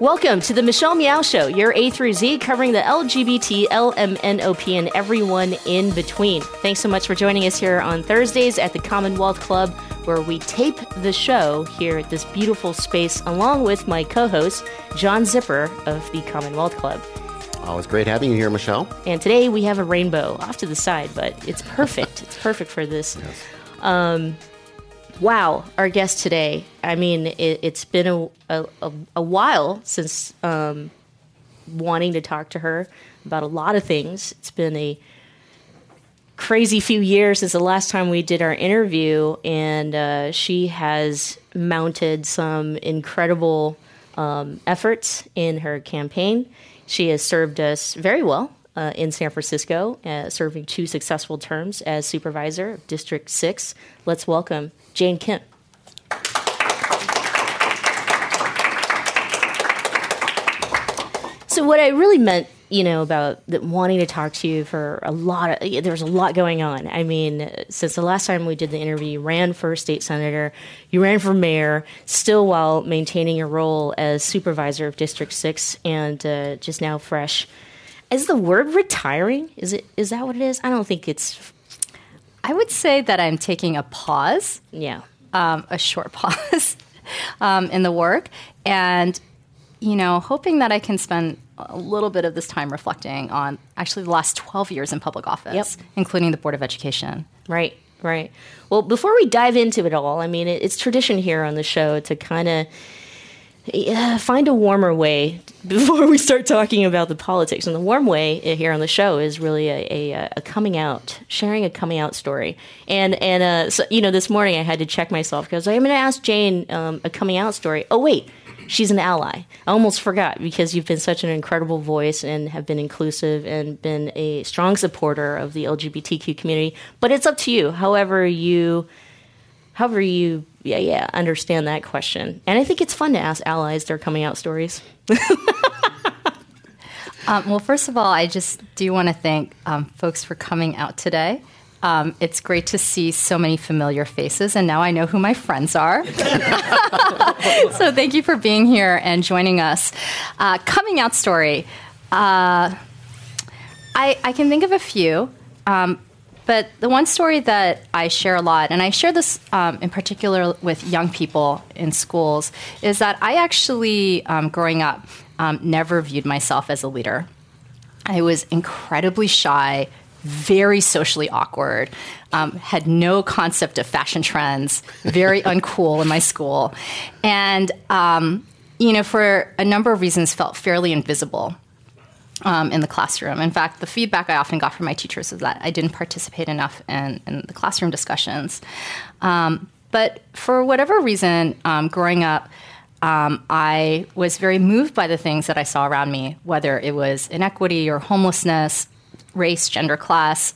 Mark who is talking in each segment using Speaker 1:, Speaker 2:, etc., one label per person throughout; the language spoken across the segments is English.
Speaker 1: Welcome to the Michelle Meow Show, your A through Z covering the LGBT, LMNOP, and everyone in between. Thanks so much for joining us here on Thursdays at the Commonwealth Club, where we tape the show here at this beautiful space, along with my co host, John Zipperer of the Commonwealth Club.
Speaker 2: Always great having you here, Michelle.
Speaker 1: And today we have a rainbow off to the side, but it's perfect. it's perfect for this. Yes. Um, wow, our guest today. I mean, it, has been a, a, a, while since um, wanting to talk to her about a lot of things. It's been a crazy few years since the last time we did our interview, and uh, she has mounted some incredible um, efforts in her campaign. She has served us very well uh, in San Francisco, uh, serving two successful terms as supervisor of District 6. Let's welcome Jane Kim. So, what I really meant, you know, about wanting to talk to you for a lot of, there's a lot going on. I mean, since the last time we did the interview, you ran for state senator, you ran for mayor, still while maintaining your role as supervisor of District 6, and uh, just now fresh is the word retiring? Is it is that what it is? I don't think it's.
Speaker 3: I would say that I'm taking a pause.
Speaker 1: Yeah.
Speaker 3: Um, a short pause um, in the work, and you know, hoping that I can spend a little bit of this time reflecting on actually the last 12 years in public office, yep. including the Board of Education.
Speaker 1: Right, right. Well, before we dive into it all, I mean, it's tradition here on the show to kind of find a warmer way before we start talking about the politics. And the warm way here on the show is really a, a, a coming out, sharing a coming out story. And and uh, so you know, this morning I had to check myself because I'm going to ask Jane um, a coming out story. Oh wait, she's an ally. I almost forgot because you've been such an incredible voice and have been inclusive and been a strong supporter of the LGBTQ community. But it's up to you. However you, however you yeah, yeah, understand that question. And I think it's fun to ask allies their coming out stories.
Speaker 3: um, well, first of all, I just do want to thank um, folks for coming out today. Um, it's great to see so many familiar faces, and now I know who my friends are. so, thank you for being here and joining us. Uh, coming out story. Uh, I, I, can think of a few. Um, but the one story that I share a lot, and I share this um, in particular with young people in schools, is that I actually, um, growing up, um, never viewed myself as a leader. I was incredibly shy, very socially awkward, um, had no concept of fashion trends, very uncool in my school, and um, you know, for a number of reasons, felt fairly invisible um, in the classroom. In fact, the feedback I often got from my teachers is that I didn't participate enough in, in the classroom discussions. Um, but for whatever reason, um, growing up, um, I was very moved by the things that I saw around me, whether it was inequity or homelessness, race, gender, class.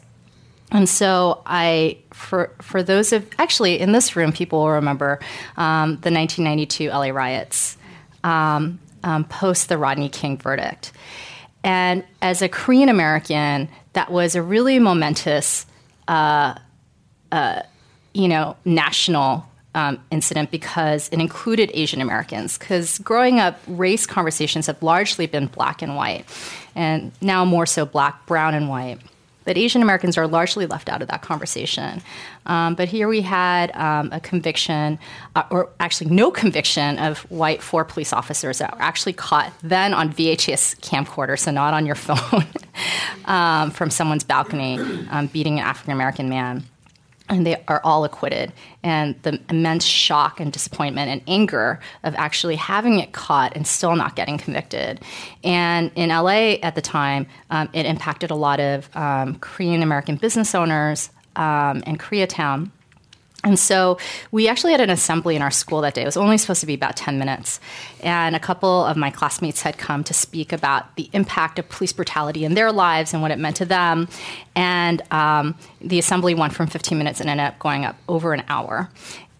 Speaker 3: And so I, for for those of actually in this room, people will remember um, the 1992 LA riots um, post the Rodney King verdict. And as a Korean American, that was a really momentous, uh, uh, you know, national um, incident because it included Asian Americans. Because growing up, race conversations have largely been black and white, and now more so black, brown, and white that Asian Americans are largely left out of that conversation. Um, but here we had um, a conviction, uh, or actually no conviction, of white four police officers that were actually caught then on VHS camcorder, so not on your phone, um, from someone's balcony um, beating an African American man and they are all acquitted. And the immense shock and disappointment and anger of actually having it caught and still not getting convicted. And in LA at the time, um, it impacted a lot of um, Korean American business owners um, in Koreatown. And so we actually had an assembly in our school that day. It was only supposed to be about 10 minutes. And a couple of my classmates had come to speak about the impact of police brutality in their lives and what it meant to them. And um, the assembly went from 15 minutes and ended up going up over an hour.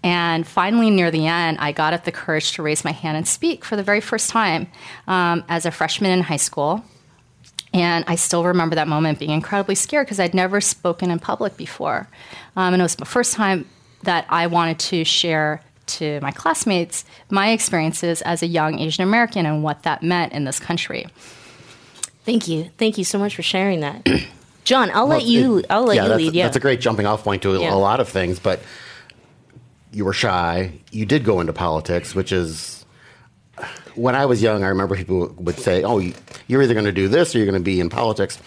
Speaker 3: And finally, near the end, I got up the courage to raise my hand and speak for the very first time um, as a freshman in high school. And I still remember that moment being incredibly scared because I'd never spoken in public before. Um, and it was my first time that I wanted to share to my classmates my experiences as a young Asian American and what that meant in this country.
Speaker 1: Thank you. Thank you so much for sharing that. John, I'll let you.
Speaker 2: It-
Speaker 1: I'll let
Speaker 2: yeah,
Speaker 1: you
Speaker 2: that's,
Speaker 1: lead. Yeah,
Speaker 2: that's a great jumping off point to a,
Speaker 1: Yeah.
Speaker 2: a lot of things. But you were shy. You did go into politics, which is when I was young. I remember people would say, "Oh, you're either going to do this or you're going to be in politics."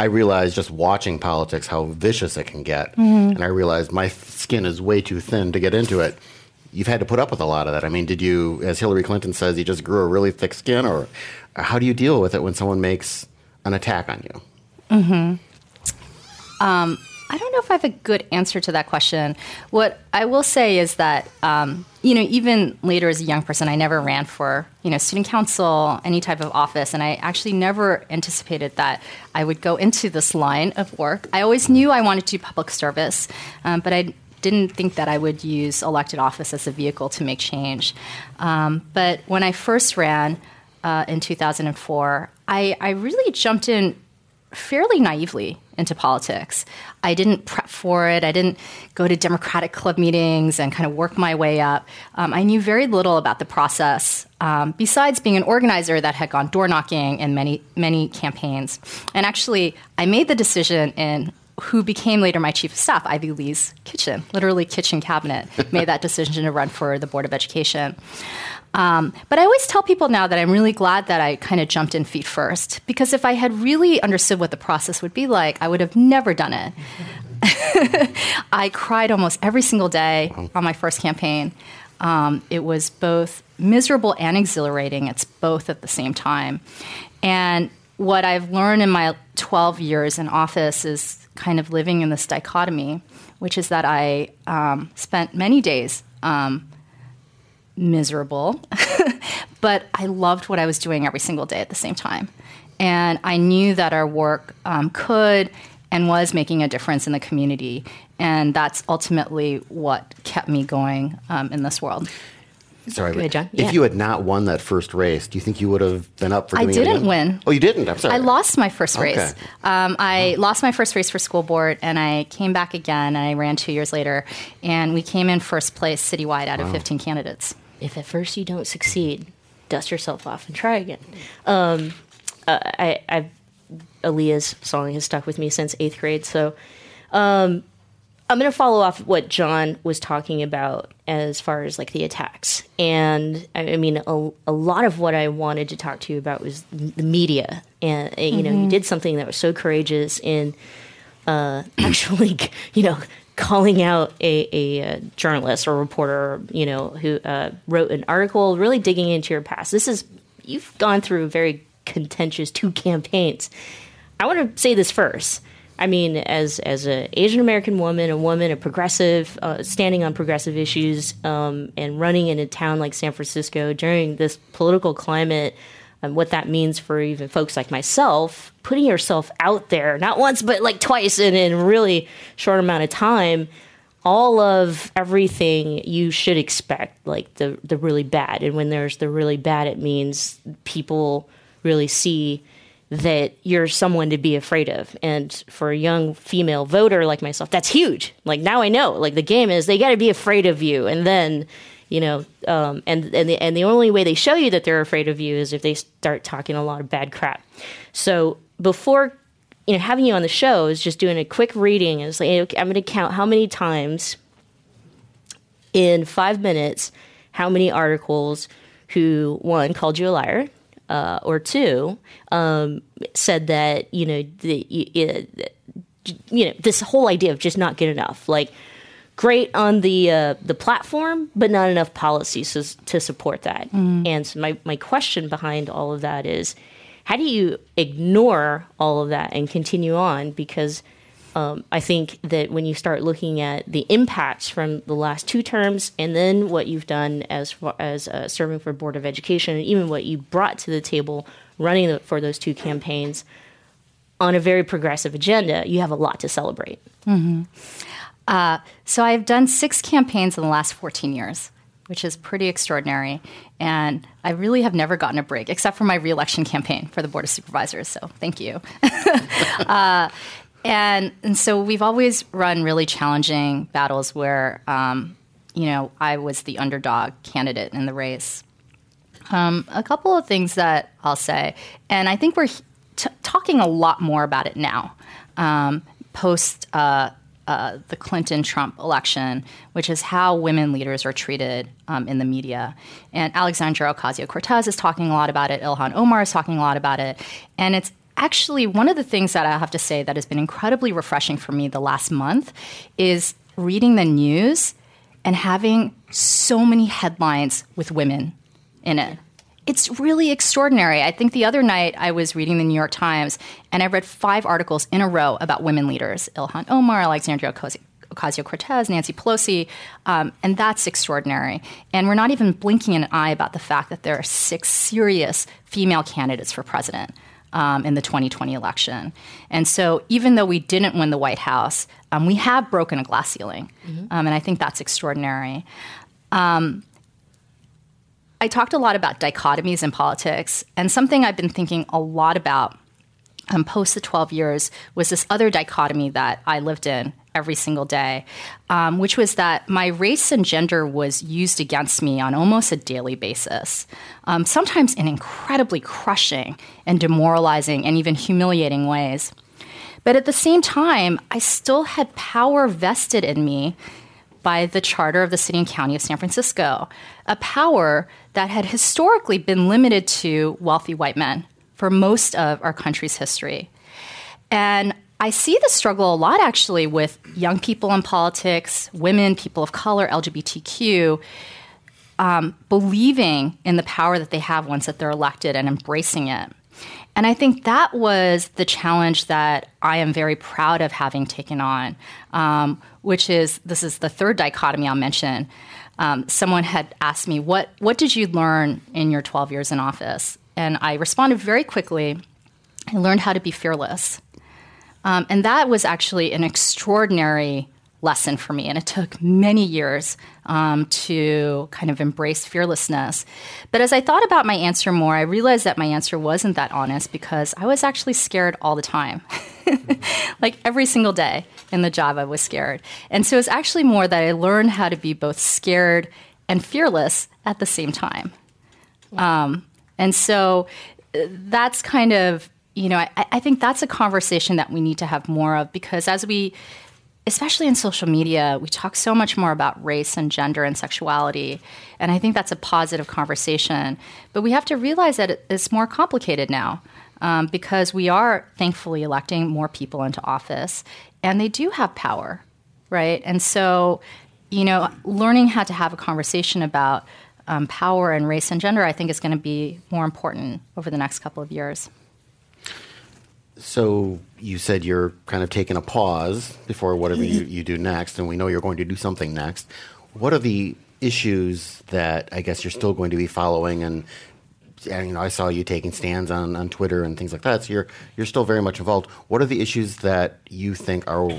Speaker 2: I realized just watching politics how vicious it can get,
Speaker 1: Mm-hmm.
Speaker 2: and I realized my skin is way too thin to get into it. You've had to put up with a lot of that. I mean, did you, as Hillary Clinton says, you just grew a really thick skin, or how do you deal with it when someone makes an attack on you?
Speaker 3: I don't know if I have a good answer to that question. What I will say is that, um, you know, even later as a young person, I never ran for, you know, student council, any type of office, and I actually never anticipated that I would go into this line of work. I always knew I wanted to do public service, um, but I didn't think that I would use elected office as a vehicle to make change. Um, but when I first ran uh, in 2004, I, I really jumped in fairly naively into politics. I didn't prep for it. I didn't go to Democratic club meetings and kind of work my way up. Um, I knew very little about the process, um, besides being an organizer that had gone door knocking in many, many campaigns. And actually, I made the decision in who became later my chief of staff, Ivy Lee's kitchen, literally kitchen cabinet, made that decision to run for the Board of Education. Um, but I always tell people now that I'm really glad that I kind of jumped in feet first because if I had really understood what the process would be like, I would have never done it. I cried almost every single day on my first campaign. Um, it was both miserable and exhilarating. It's both at the same time. And what I've learned in my 12 years in office is kind of living in this dichotomy, which is that I um, spent many days um, miserable, but I loved what I was doing every single day at the same time. And I knew that our work um, could and was making a difference in the community. And that's ultimately what kept me going um, in this world.
Speaker 2: Sorry,
Speaker 1: Good,
Speaker 2: but
Speaker 1: John.
Speaker 2: if
Speaker 1: Yeah.
Speaker 2: you had not won that first race, do you think you would have been up for
Speaker 3: I
Speaker 2: doing it
Speaker 3: didn't
Speaker 2: again?
Speaker 3: win.
Speaker 2: Oh, you didn't? I'm sorry.
Speaker 3: I lost my first race.
Speaker 2: Okay.
Speaker 3: Um, I lost my first race for school board, and I came back again, and I ran two years later, and we came in first place citywide out of 15 candidates.
Speaker 1: If at first you don't succeed, dust yourself off and try again. Um, uh, I, I've Aaliyah's song has stuck with me since eighth grade, so um, I'm going to follow off what John was talking about as far as like the attacks, and I, I mean a, a lot of what I wanted to talk to you about was the media, and you know you did something that was so courageous in uh, actually, you know, calling out a, a, uh journalist or reporter, you know, who uh, wrote an article, really digging into your past. This is you've gone through very contentious two campaigns. I want to say this first. I mean, as as an Asian American woman, a woman, a progressive, uh, standing on progressive issues, um, and running in a town like San Francisco during this political climate, and what that means for even folks like myself, putting yourself out there, not once but like twice in, in a really short amount of time, all of everything you should expect, like the the really bad. And when there's the really bad, it means people really see that you're someone to be afraid of. And for a young female voter like myself, that's huge. Like now I know, like the game is they got to be afraid of you. And then, you know, um, and, and, the, and the only way they show you that they're afraid of you is if they start talking a lot of bad crap. So before, you know, having you on the show is just doing a quick reading. It's like, okay, I'm going to count how many times in five minutes how many articles who one called you a liar uh, or two um, said that you know the you, you know this whole idea of just not good enough like great on the uh, the platform but not enough policies to, to support that. And so my, my question behind all of that is how do you ignore all of that and continue on? Because um, I think that when you start looking at the impacts from the last two terms, and then what you've done as far as uh, serving for Board of Education, and even what you brought to the table running the, for those two campaigns on a very progressive agenda, you have a lot to celebrate.
Speaker 3: So I've done six campaigns in the last 14 years, which is pretty extraordinary. And I really have never gotten a break, except for my reelection campaign for the Board of Supervisors. So thank you. uh, and, and so we've always run really challenging battles where um, you know, I was the underdog candidate in the race. Um, a couple of things that I'll say, and I think we're t- talking a lot more about it now, um, post uh, uh, the Clinton Trump election, which is how women leaders are treated um, in the media. And Alexandria Ocasio Cortez is talking a lot about it, Ilhan Omar is talking a lot about it. And it's actually one of the things that I have to say that has been incredibly refreshing for me the last month is reading the news and having so many headlines with women in it. It's really extraordinary. I think the other night I was reading the New York Times and I read five articles in a row about women leaders Ilhan Omar, Alexandria Ocasio Cortez, Nancy Pelosi, um, and that's extraordinary. And we're not even blinking an eye about the fact that there are six serious female candidates for president. Um, in the 2020 election. And so, even though we didn't win the White House, um, we have broken a glass ceiling. Mm-hmm. Um, and I think that's extraordinary. Um, I talked a lot about dichotomies in politics, and something I've been thinking a lot about um, post the 12 years was this other dichotomy that I lived in every single day, um, which was that my race and gender was used against me on almost a daily basis, um, sometimes in incredibly crushing and demoralizing and even humiliating ways. But at the same time, I still had power vested in me by the charter of the city and county of San Francisco, a power that had historically been limited to wealthy white men for most of our country's history. And I see the struggle a lot actually with young people in politics, women, people of color, LGBTQ, um, believing in the power that they have once that they're elected and embracing it. And I think that was the challenge that I am very proud of having taken on, um, which is this is the third dichotomy I'll mention. Um, someone had asked me, what, what did you learn in your 12 years in office? And I responded very quickly I learned how to be fearless. Um, and that was actually an extraordinary lesson for me. And it took many years um, to kind of embrace fearlessness. But as I thought about my answer more, I realized that my answer wasn't that honest because I was actually scared all the time. like every single day in the job, I was scared. And so it's actually more that I learned how to be both scared and fearless at the same time. Um, and so uh, that's kind of you know, I, I, think that's a conversation that we need to have more of because as we especially in social media, we talk so much more about race and gender and sexuality. And I think that's a positive conversation. But we have to realize that it's more complicated now um, because we are thankfully electing more people into office and they do have power, right? And so, you know, learning how to have a conversation about um, power and race and gender, I think, is going to be more important over the next couple of years.
Speaker 2: So you said you're kind of taking a pause before whatever you, you do next, and we know you're going to do something next. What are the issues that I guess you're still going to be following and and you know, I saw you taking stands on, on Twitter and things like that. So you're you're still very much involved. What are the issues that you think are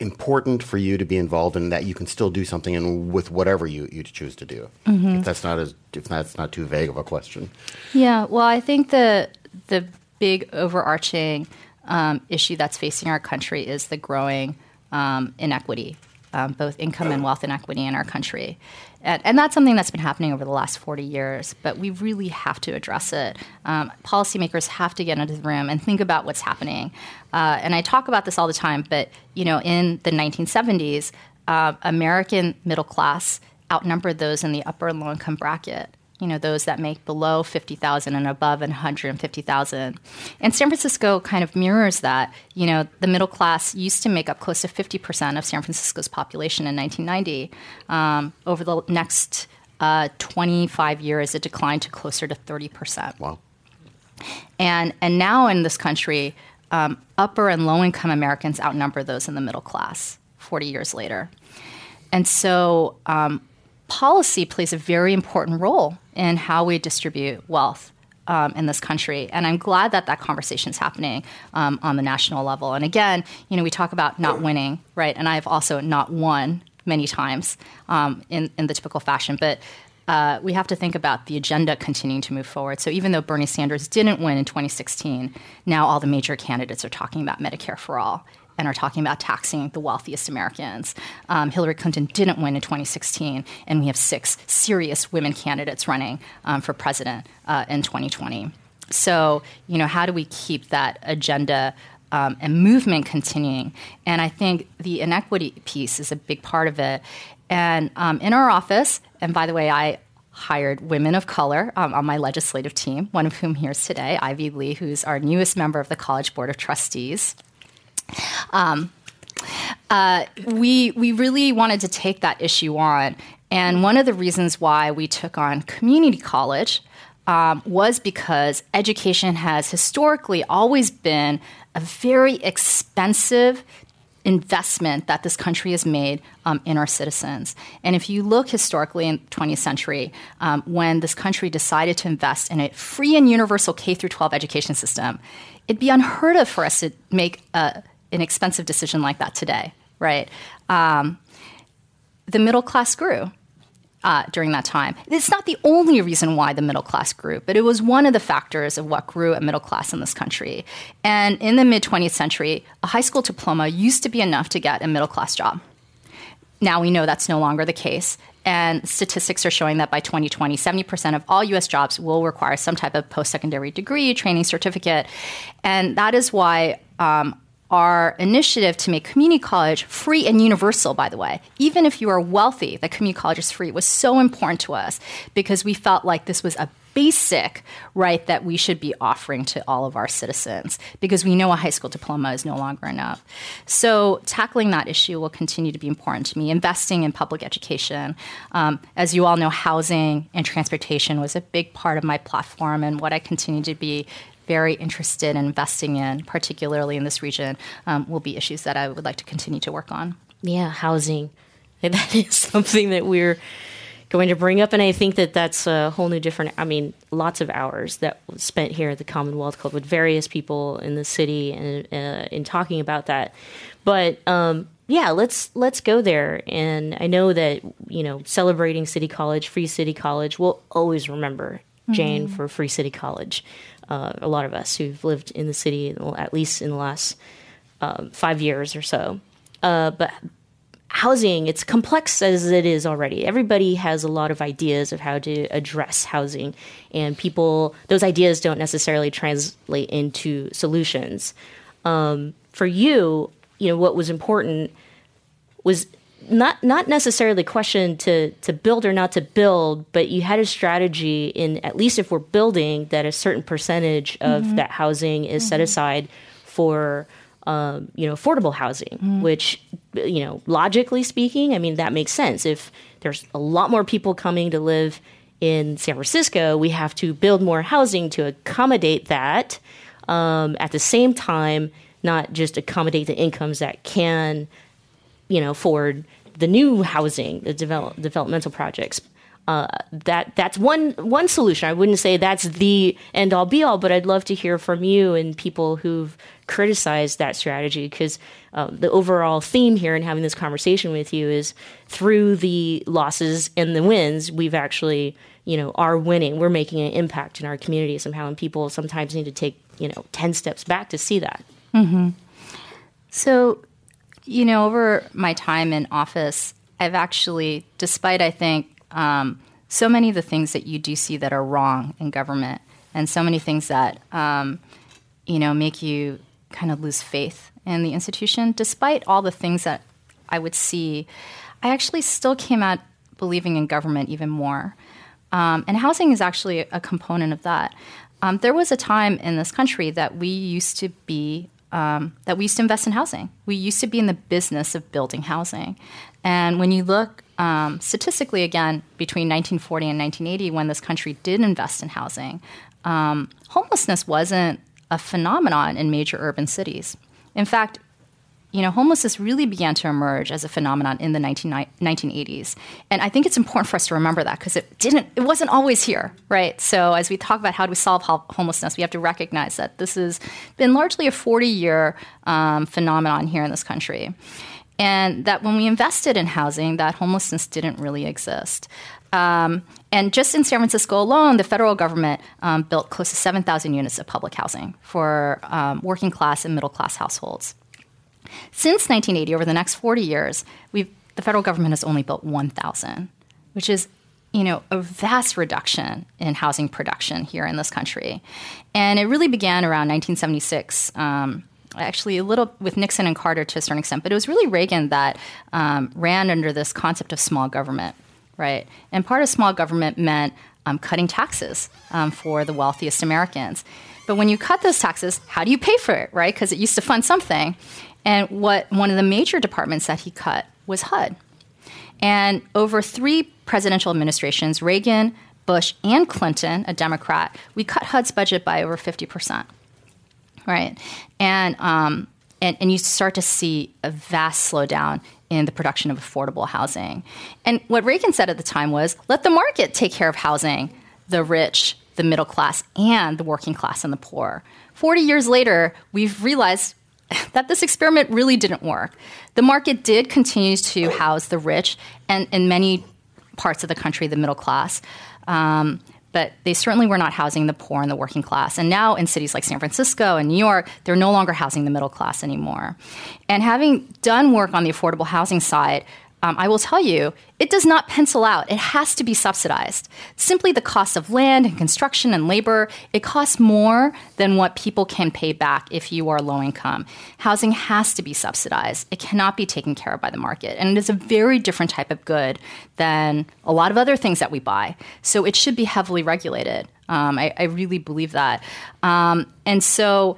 Speaker 2: important for you to be involved in that you can still do something in with whatever you, you choose to do? Mm-hmm. If that's not as if that's not too vague of a question.
Speaker 3: Yeah, well, I think the the big overarching um, issue that's facing our country is the growing um, inequity, um, both income and wealth inequity in our country. And, and, that's something that's been happening over the last 40 years, but we really have to address it. Um, policymakers have to get into the room and think about what's happening. Uh, and I talk about this all the time, but you know, in the 1970s, uh, American middle class outnumbered those in the upper and low income bracket you know those that make below 50,000 and above and 150,000. And San Francisco kind of mirrors that. You know, the middle class used to make up close to 50% of San Francisco's population in 1990. Um, over the next uh, 25 years, it declined to closer to 30%.
Speaker 2: Wow.
Speaker 3: And and now in this country, um, upper and low income Americans outnumber those in the middle class 40 years later. And so um, policy plays a very important role in how we distribute wealth um, in this country. And I'm glad that that conversation is happening um, on the national level. And again, you know, we talk about not winning, right? And I've also not won many times um, in, in the typical fashion. But uh, we have to think about the agenda continuing to move forward. So even though Bernie Sanders didn't win in 2016, now all the major candidates are talking about Medicare for all and are talking about taxing the wealthiest Americans. Um, Hillary Clinton didn't win in 2016, and we have six serious women candidates running um, for president uh, in 2020. So, you know, how do we keep that agenda um, and movement continuing? And I think the inequity piece is a big part of it. And um, in our office, and by the way, I hired women of color um, on my legislative team, one of whom here is today, Ivy Lee, who's our newest member of the College Board of Trustees. Um, uh, we we really wanted to take that issue on, and one of the reasons why we took on community college um, was because education has historically always been a very expensive investment that this country has made um, in our citizens. And if you look historically in the 20th century, um, when this country decided to invest in a free and universal K through 12 education system, it'd be unheard of for us to make a, an expensive decision like that today, right? Um, the middle class grew uh, during that time. It's not the only reason why the middle class grew, but it was one of the factors of what grew a middle class in this country. And in the mid 20th century, a high school diploma used to be enough to get a middle class job. Now we know that's no longer the case. And statistics are showing that by 2020, 70% of all US jobs will require some type of post secondary degree, training certificate. And that is why um, our initiative to make community college free and universal, by the way, even if you are wealthy, that community college is free, was so important to us because we felt like this was a basic right that we should be offering to all of our citizens because we know a high school diploma is no longer enough. So, tackling that issue will continue to be important to me. Investing in public education. Um, as you all know, housing and transportation was a big part of my platform and what I continue to be very interested in investing in, particularly in this region, um, will be issues that I would like to continue to work on.
Speaker 1: Yeah, housing. That is something that we're going to bring up, and I think that that's a whole new different. I mean, lots of hours that was spent here at the Commonwealth Club with various people in the city and uh, in talking about that. But um, yeah, let's let's go there. And I know that you know celebrating City College, Free City College, we'll always remember Jane mm-hmm. for Free City College uh, a lot of us who've lived in the city at least in the last um, five years or so. Uh, but housing, it's complex as it is already. Everybody has a lot of ideas of how to address housing, and people, those ideas don't necessarily translate into solutions. Um, for you, you know, what was important was not not necessarily question to to build or not to build, but you had a strategy in at least if we're building that a certain percentage of mm-hmm. that housing is mm-hmm. set aside for um, you know affordable housing, mm-hmm. which you know logically speaking, I mean that makes sense. If there's a lot more people coming to live in San Francisco, we have to build more housing to accommodate that. Um, at the same time, not just accommodate the incomes that can you know, for the new housing, the develop, developmental projects. Uh, that that's one one solution. I wouldn't say that's the end all be all, but I'd love to hear from you and people who've criticized that strategy because uh, the overall theme here in having this conversation with you is through the losses and the wins, we've actually you know are winning. We're making an impact in our community somehow, and people sometimes need to take you know ten steps back to see that.
Speaker 3: Mm-hmm. So you know, over my time in office, I've actually, despite I think um, so many of the things that you do see that are wrong in government, and so many things that um, you know make you kind of lose faith in the institution, despite all the things that I would see, I actually still came out believing in government even more. Um, and housing is actually a component of that. Um, there was a time in this country that we used to be um, that we used to invest in housing. We used to be in the business of building housing. And when you look um, statistically, again, between 1940 and 1980, when this country did invest in housing, um, homelessness wasn't a phenomenon in major urban cities. In fact, you know, homelessness really began to emerge as a phenomenon in the 19, 1980s. And I think it's important for us to remember that because it didn't, it wasn't always here, right? So as we talk about how do we solve homelessness, we have to recognize that this has been largely a 40 year um, phenomenon here in this country. And that when we invested in housing, that homelessness didn't really exist. Um, And just in San Francisco alone, the federal government um, built close to 7,000 units of public housing for um, working class and middle class households. Since 1980, over the next 40 years, we've, the federal government has only built 1,000, which is you know, a vast reduction in housing production here in this country. And it really began around 1976. Um, actually, a little with Nixon and Carter to a certain extent, but it was really Reagan that um, ran under this concept of small government, right? And part of small government meant um, cutting taxes um, for the wealthiest Americans. But when you cut those taxes, how do you pay for it, right? Because it used to fund something. And what one of the major departments that he cut was HUD. And over three presidential administrations, Reagan, Bush, and Clinton, a Democrat, we cut HUD's budget by over 50%. Right? And, um, and, and you start to see a vast slowdown in the production of affordable housing. And what Reagan said at the time was let the market take care of housing the rich, the middle class, and the working class and the poor. 40 years later, we've realized that this experiment really didn't work. The market did continue to house the rich and in many parts of the country, the middle class. Um, but they certainly were not housing the poor and the working class. And now in cities like San Francisco and New York, they're no longer housing the middle class anymore. And having done work on the affordable housing side, um, I will tell you, it does not pencil out. It has to be subsidized. Simply the cost of land and construction and labor, it costs more than what people can pay back if you are low income. Housing has to be subsidized. It cannot be taken care of by the market. And it is a very different type of good than a lot of other things that we buy. So it should be heavily regulated. Um, I, I, really believe that. Um, and so,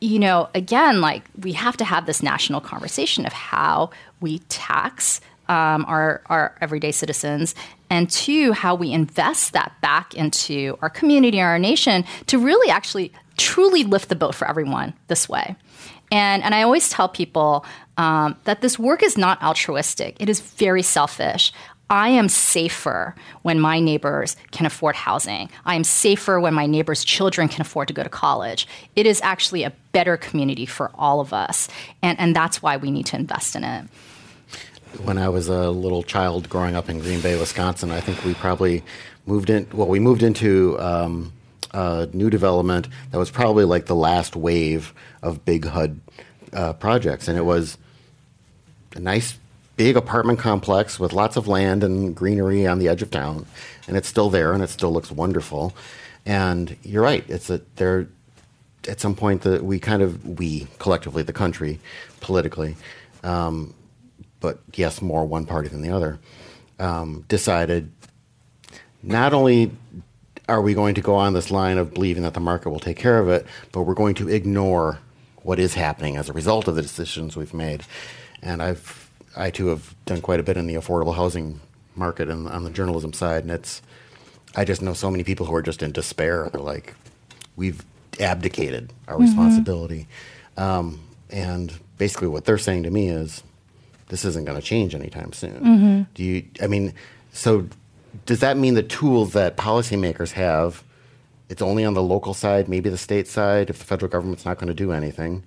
Speaker 3: you know, again, like we have to have this national conversation of how we tax um, our, our everyday citizens, and two, how we invest that back into our community, our nation, to really actually truly lift the boat for everyone this way. And, and I always tell people um, that this work is not altruistic, it is very selfish. I am safer when my neighbors can afford housing. I am safer when my neighbors' children can afford to go to college. It is actually a better community for all of us. And, and that's why we need to invest in it
Speaker 2: when I was a little child growing up in Green Bay, Wisconsin, I think we probably moved in. Well, we moved into um, a new development that was probably like the last wave of big HUD uh, projects, and it was a nice big apartment complex with lots of land and greenery on the edge of town, and it's still there and it still looks wonderful. And you're right; it's a there. At some point, that we kind of we collectively, the country, politically, um, but yes, more one party than the other, um, decided not only are we going to go on this line of believing that the market will take care of it, but we're going to ignore what is happening as a result of the decisions we've made. And I've, I too have done quite a bit in the affordable housing market and on the journalism side, and it's, I just know so many people who are just in despair. They're like, we've abdicated our mm-hmm. responsibility. Um, and basically, what they're saying to me is, this isn't going to change anytime soon. Mm-hmm. Do you? I mean, so does that mean the tools that policymakers have? It's only on the local side, maybe the state side, if the federal government's not going to do anything.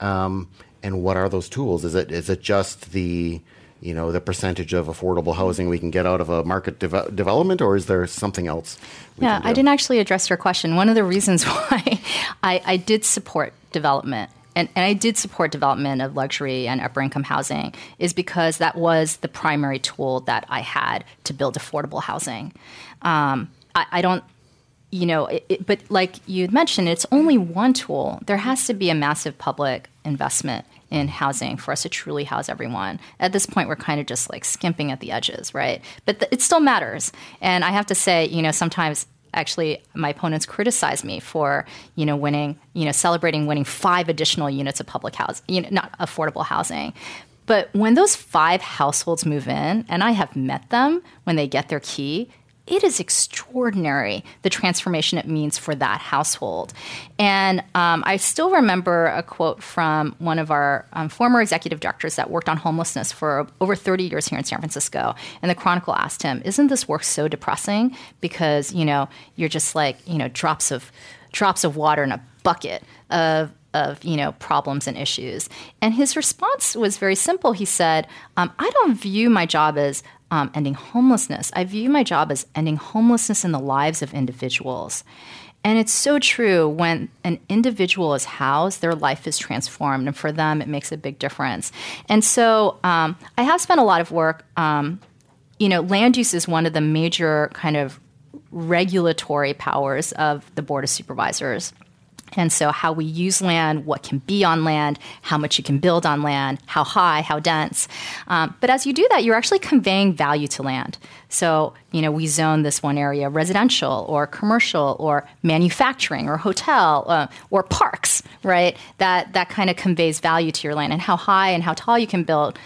Speaker 2: Um, and what are those tools? Is it is it just the you know the percentage of affordable housing we can get out of a market de- development, or is there something else?
Speaker 3: Yeah, I didn't actually address your question. One of the reasons why I, I did support development and, and I did support development of luxury and upper income housing is because that was the primary tool that I had to build affordable housing. Um, I, I, don't, you know, it, it, but like you mentioned, it's only one tool. There has to be a massive public investment in housing for us to truly house everyone. At this point, we're kind of just like skimping at the edges, right? But th- it still matters. And I have to say, you know, sometimes actually my opponents criticized me for you know winning you know celebrating winning five additional units of public housing you know not affordable housing. But when those five households move in and i have met them when they get their key it is extraordinary the transformation it means for that household. And um, I still remember a quote from one of our um, former executive directors that worked on homelessness for over 30 years here in San Francisco. And the Chronicle asked him, Isn't this work so depressing? Because, you know, you're just like, you know, drops of drops of water in a bucket of of you know problems and issues. And his response was very simple. He said, um, "I don't view my job as um, ending homelessness. I view my job as ending homelessness in the lives of individuals. And it's so true when an individual is housed, their life is transformed. And for them, it makes a big difference. And so um, I have spent a lot of work. Um, you know, land use is one of the major kind of regulatory powers of the Board of Supervisors. And so, how we use land, what can be on land, how much you can build on land, how high, how dense. Um, but as you do that, you're actually conveying value to land. So, you know, we zone this one area residential or commercial or manufacturing or hotel uh, or parks, right? That that kind of conveys value to your land, and how high and how tall you can build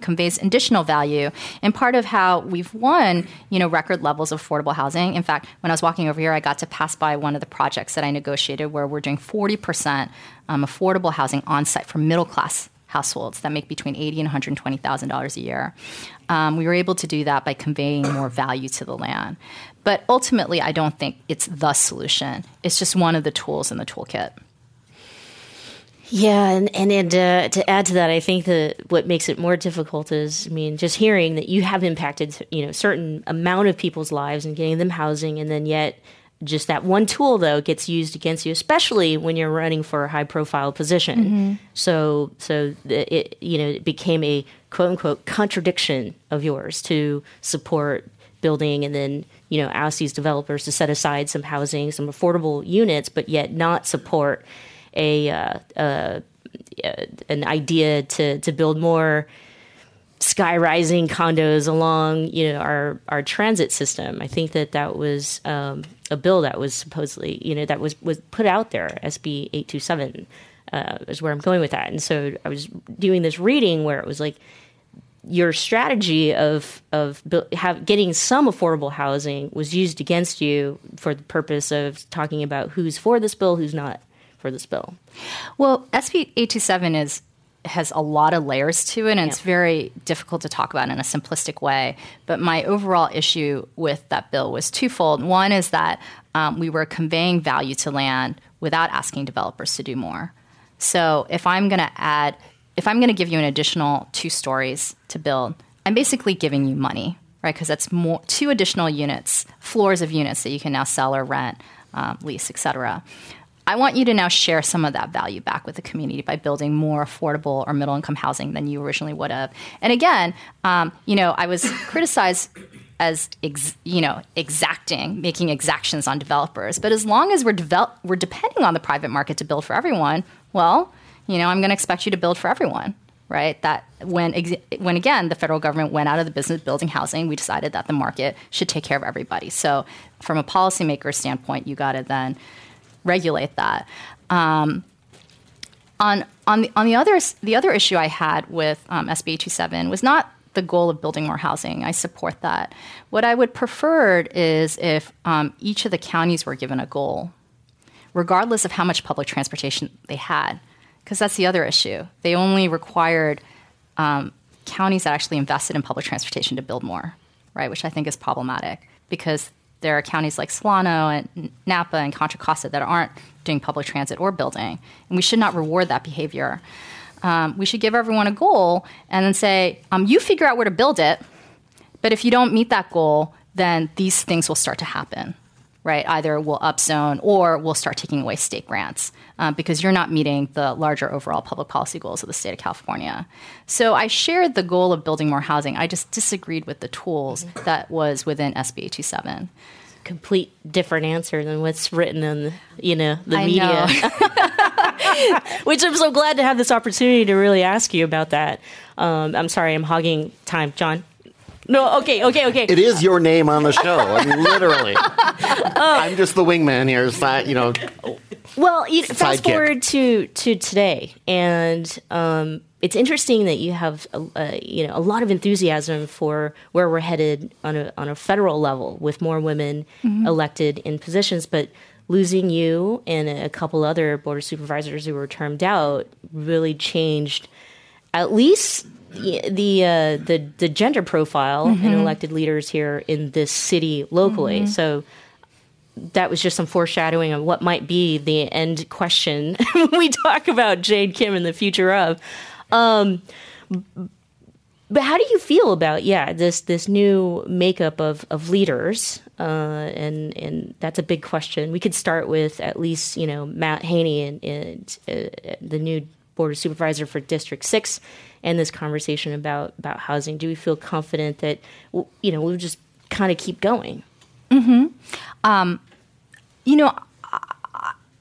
Speaker 3: conveys additional value and part of how we've won you know record levels of affordable housing in fact when i was walking over here i got to pass by one of the projects that i negotiated where we're doing 40% um, affordable housing on site for middle class households that make between eighty and one hundred twenty thousand dollars a year. Um, we were able to do that by conveying more value to the land. But ultimately, I don't think it's the solution. It's just one of the tools in the toolkit.
Speaker 1: Yeah, and and, and uh, to add to that, I think that what makes it more difficult is, I mean, just hearing that you have impacted, you know, certain amount of people's lives and getting them housing, and then yet just that one tool though gets used against you, especially when you're running for a high profile position. Mm-hmm. So so it you know it became a quote unquote contradiction of yours to support building and then you know ask these developers to set aside some housing, some affordable units, but yet not support a uh, uh, an idea to to build more sky rising condos along you know our our transit system. I think that that was um, a bill that was supposedly you know that was was put out there SB eight two seven uh, is where I'm going with that. And so I was doing this reading where it was like your strategy of of have, getting some affordable housing was used against you for the purpose of talking about who's for this bill, who's not for this bill?
Speaker 3: Well, SB 827 is has a lot of layers to it, and yeah. it's very difficult to talk about in a simplistic way. But my overall issue with that bill was twofold. One is that um, we were conveying value to land without asking developers to do more. So if I'm going to add, if I'm going to give you an additional two stories to build, I'm basically giving you money, right? Because that's more two additional units, floors of units that you can now sell or rent, um, lease, et cetera. I want you to now share some of that value back with the community by building more affordable or middle income housing than you originally would have. And again, um, you know, I was criticized as ex, you know exacting, making exactions on developers. But as long as we're develop, we're depending on the private market to build for everyone, well, you know, I'm going to expect you to build for everyone right? That when when again the federal government went out of the business building housing, we decided that the market should take care of everybody. So from a policymaker standpoint, you got to then regulate that. Um, on on the on the other the other issue I had with um, SB 27 was not the goal of building more housing. I support that. What I would prefer is if um, each of the counties were given a goal, regardless of how much public transportation they had, because that's the other issue. They only required um, counties that actually invested in public transportation to build more, right? Which I think is problematic because there are counties like Solano and Napa and Contra Costa that aren't doing public transit or building, and we should not reward that behavior. Um, we should give everyone a goal and then say, um, you figure out where to build it, but if you don't meet that goal, then these things will start to happen right? Either we'll upzone or we'll start taking away state grants um, because you're not meeting the larger overall public policy goals of the state of California. So I shared the goal of building more housing. I just disagreed with the tools that was within SB 827
Speaker 1: complete different answer than what's written in the, you know the I media know. which i'm so glad to have this opportunity to really ask you about that um, i'm sorry i'm hogging time john no, okay, okay, okay.
Speaker 2: It is your name on the show. I mean, literally. I'm just the wingman here. It's not, you know.
Speaker 1: Well, you, fast forward to to today, and um, it's interesting that you have a, a, you know a lot of enthusiasm for where we're headed on a on a federal level with more women mm-hmm. elected in positions, but losing you and a couple other board of supervisors who were termed out really changed at least the uh, the the gender profile mm-hmm. in elected leaders here in this city locally. Mm-hmm. So that was just some foreshadowing of what might be the end question we talk about Jane Kim and the future of. Um, but how do you feel about yeah this this new makeup of of leaders? Uh, and and that's a big question. We could start with at least you know Matt Haney and, and uh, the new board of supervisor for District Six, and this conversation about about housing. Do we feel confident that you know we'll just kind of keep going?
Speaker 3: Mm-hmm. Um, you know,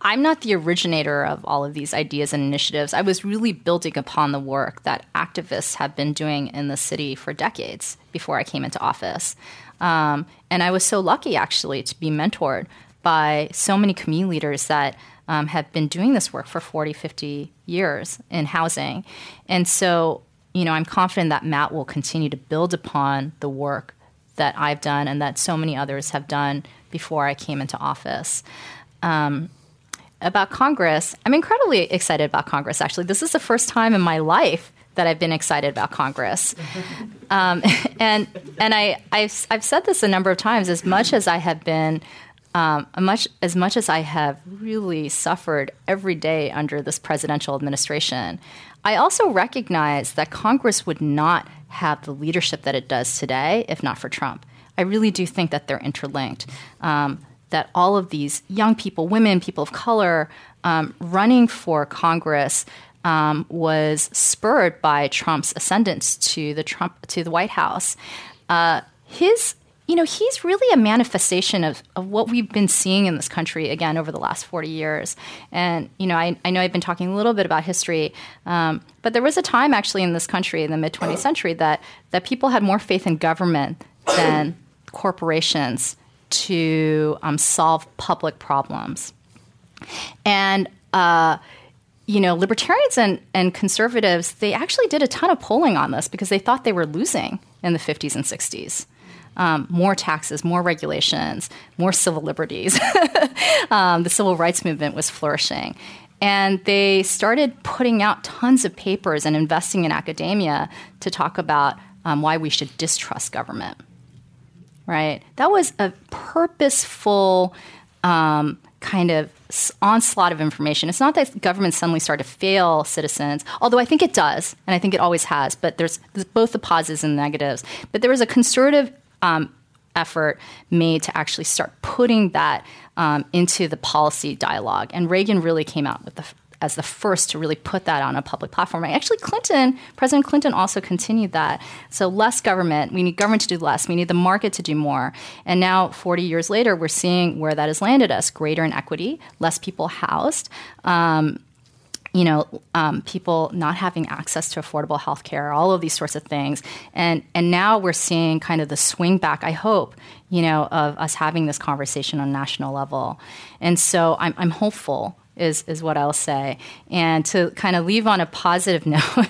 Speaker 3: I'm not the originator of all of these ideas and initiatives. I was really building upon the work that activists have been doing in the city for decades before I came into office. Um, and I was so lucky, actually, to be mentored by so many community leaders that um, have been doing this work for 40, 50 years in housing. And so, you know, I'm confident that Matt will continue to build upon the work that I've done and that so many others have done before I came into office. Um, about Congress, I'm incredibly excited about Congress, actually. This is the first time in my life that I've been excited about Congress. Um, and and I, I've, I've said this a number of times, as much as I have been, um, much, as much as I have really suffered every day under this presidential administration, I also recognize that Congress would not have the leadership that it does today if not for Trump. I really do think that they're interlinked. Um, that all of these young people, women, people of color, um, running for Congress um, was spurred by Trump's ascendance to the Trump to the White House. Uh, his you know, he's really a manifestation of, of what we've been seeing in this country again over the last 40 years. And, you know, I, I know I've been talking a little bit about history, um, but there was a time actually in this country in the mid 20th century that, that people had more faith in government than corporations to um, solve public problems. And, uh, you know, libertarians and, and conservatives, they actually did a ton of polling on this because they thought they were losing in the 50s and 60s. Um, more taxes, more regulations, more civil liberties. um, the civil rights movement was flourishing. And they started putting out tons of papers and investing in academia to talk about um, why we should distrust government right? That was a purposeful um, kind of onslaught of information. It's not that government suddenly started to fail citizens, although I think it does, and I think it always has. But there's, there's both the positives and the negatives. But there was a conservative um, effort made to actually start putting that um, into the policy dialogue, and Reagan really came out with the as the first to really put that on a public platform. Actually, Clinton, President Clinton also continued that. So less government. We need government to do less. We need the market to do more. And now, 40 years later, we're seeing where that has landed us: greater inequity, less people housed. Um, you know, um, people not having access to affordable health care, all of these sorts of things. And, and now we're seeing kind of the swing back, I hope, you know, of us having this conversation on national level. And so I'm, I'm hopeful is is what I'll say. And to kind of leave on a positive note,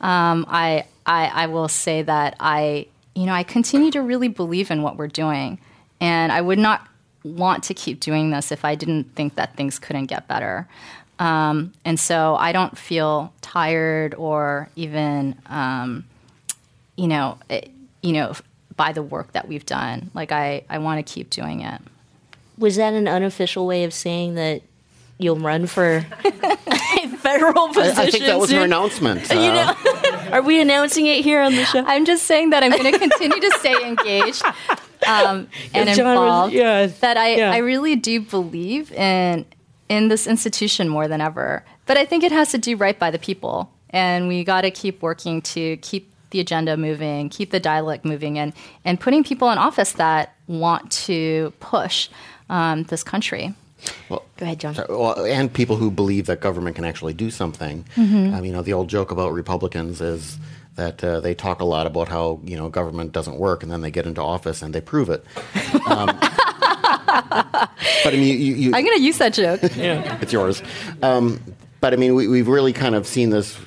Speaker 3: um, I, I I will say that I you know I continue to really believe in what we're doing, and I would not want to keep doing this if I didn't think that things couldn't get better. Um, and so I don't feel tired or even, um, you know, it, eh, you know, by the work that we've done. Like I, I want to keep doing it.
Speaker 1: Was that an unofficial way of saying that you'll run for a federal position.
Speaker 2: I, I, think that was her announcement. Uh, you know,
Speaker 1: are we announcing it here on the show?
Speaker 3: I'm just saying that I'm going to continue to stay engaged um, and involved. Was, yeah, that I, yeah. I really do believe in in this institution more than ever. But I think it has to do right by the people, and we got to keep working to keep the agenda moving, keep the dialect moving, and and putting people in office that want to push um, this country.
Speaker 1: Well, Go ahead, John.
Speaker 2: well, and people who believe that government can actually do something. Mm-hmm. Um, you know, the old joke about Republicans is that uh, they talk a lot about how you know government doesn't work, and then they get into office and they prove it. Um, but I mean, you, you,
Speaker 3: I'm going to use that joke.
Speaker 2: yeah, it's yours. Um, but I mean, we, have really kind of seen this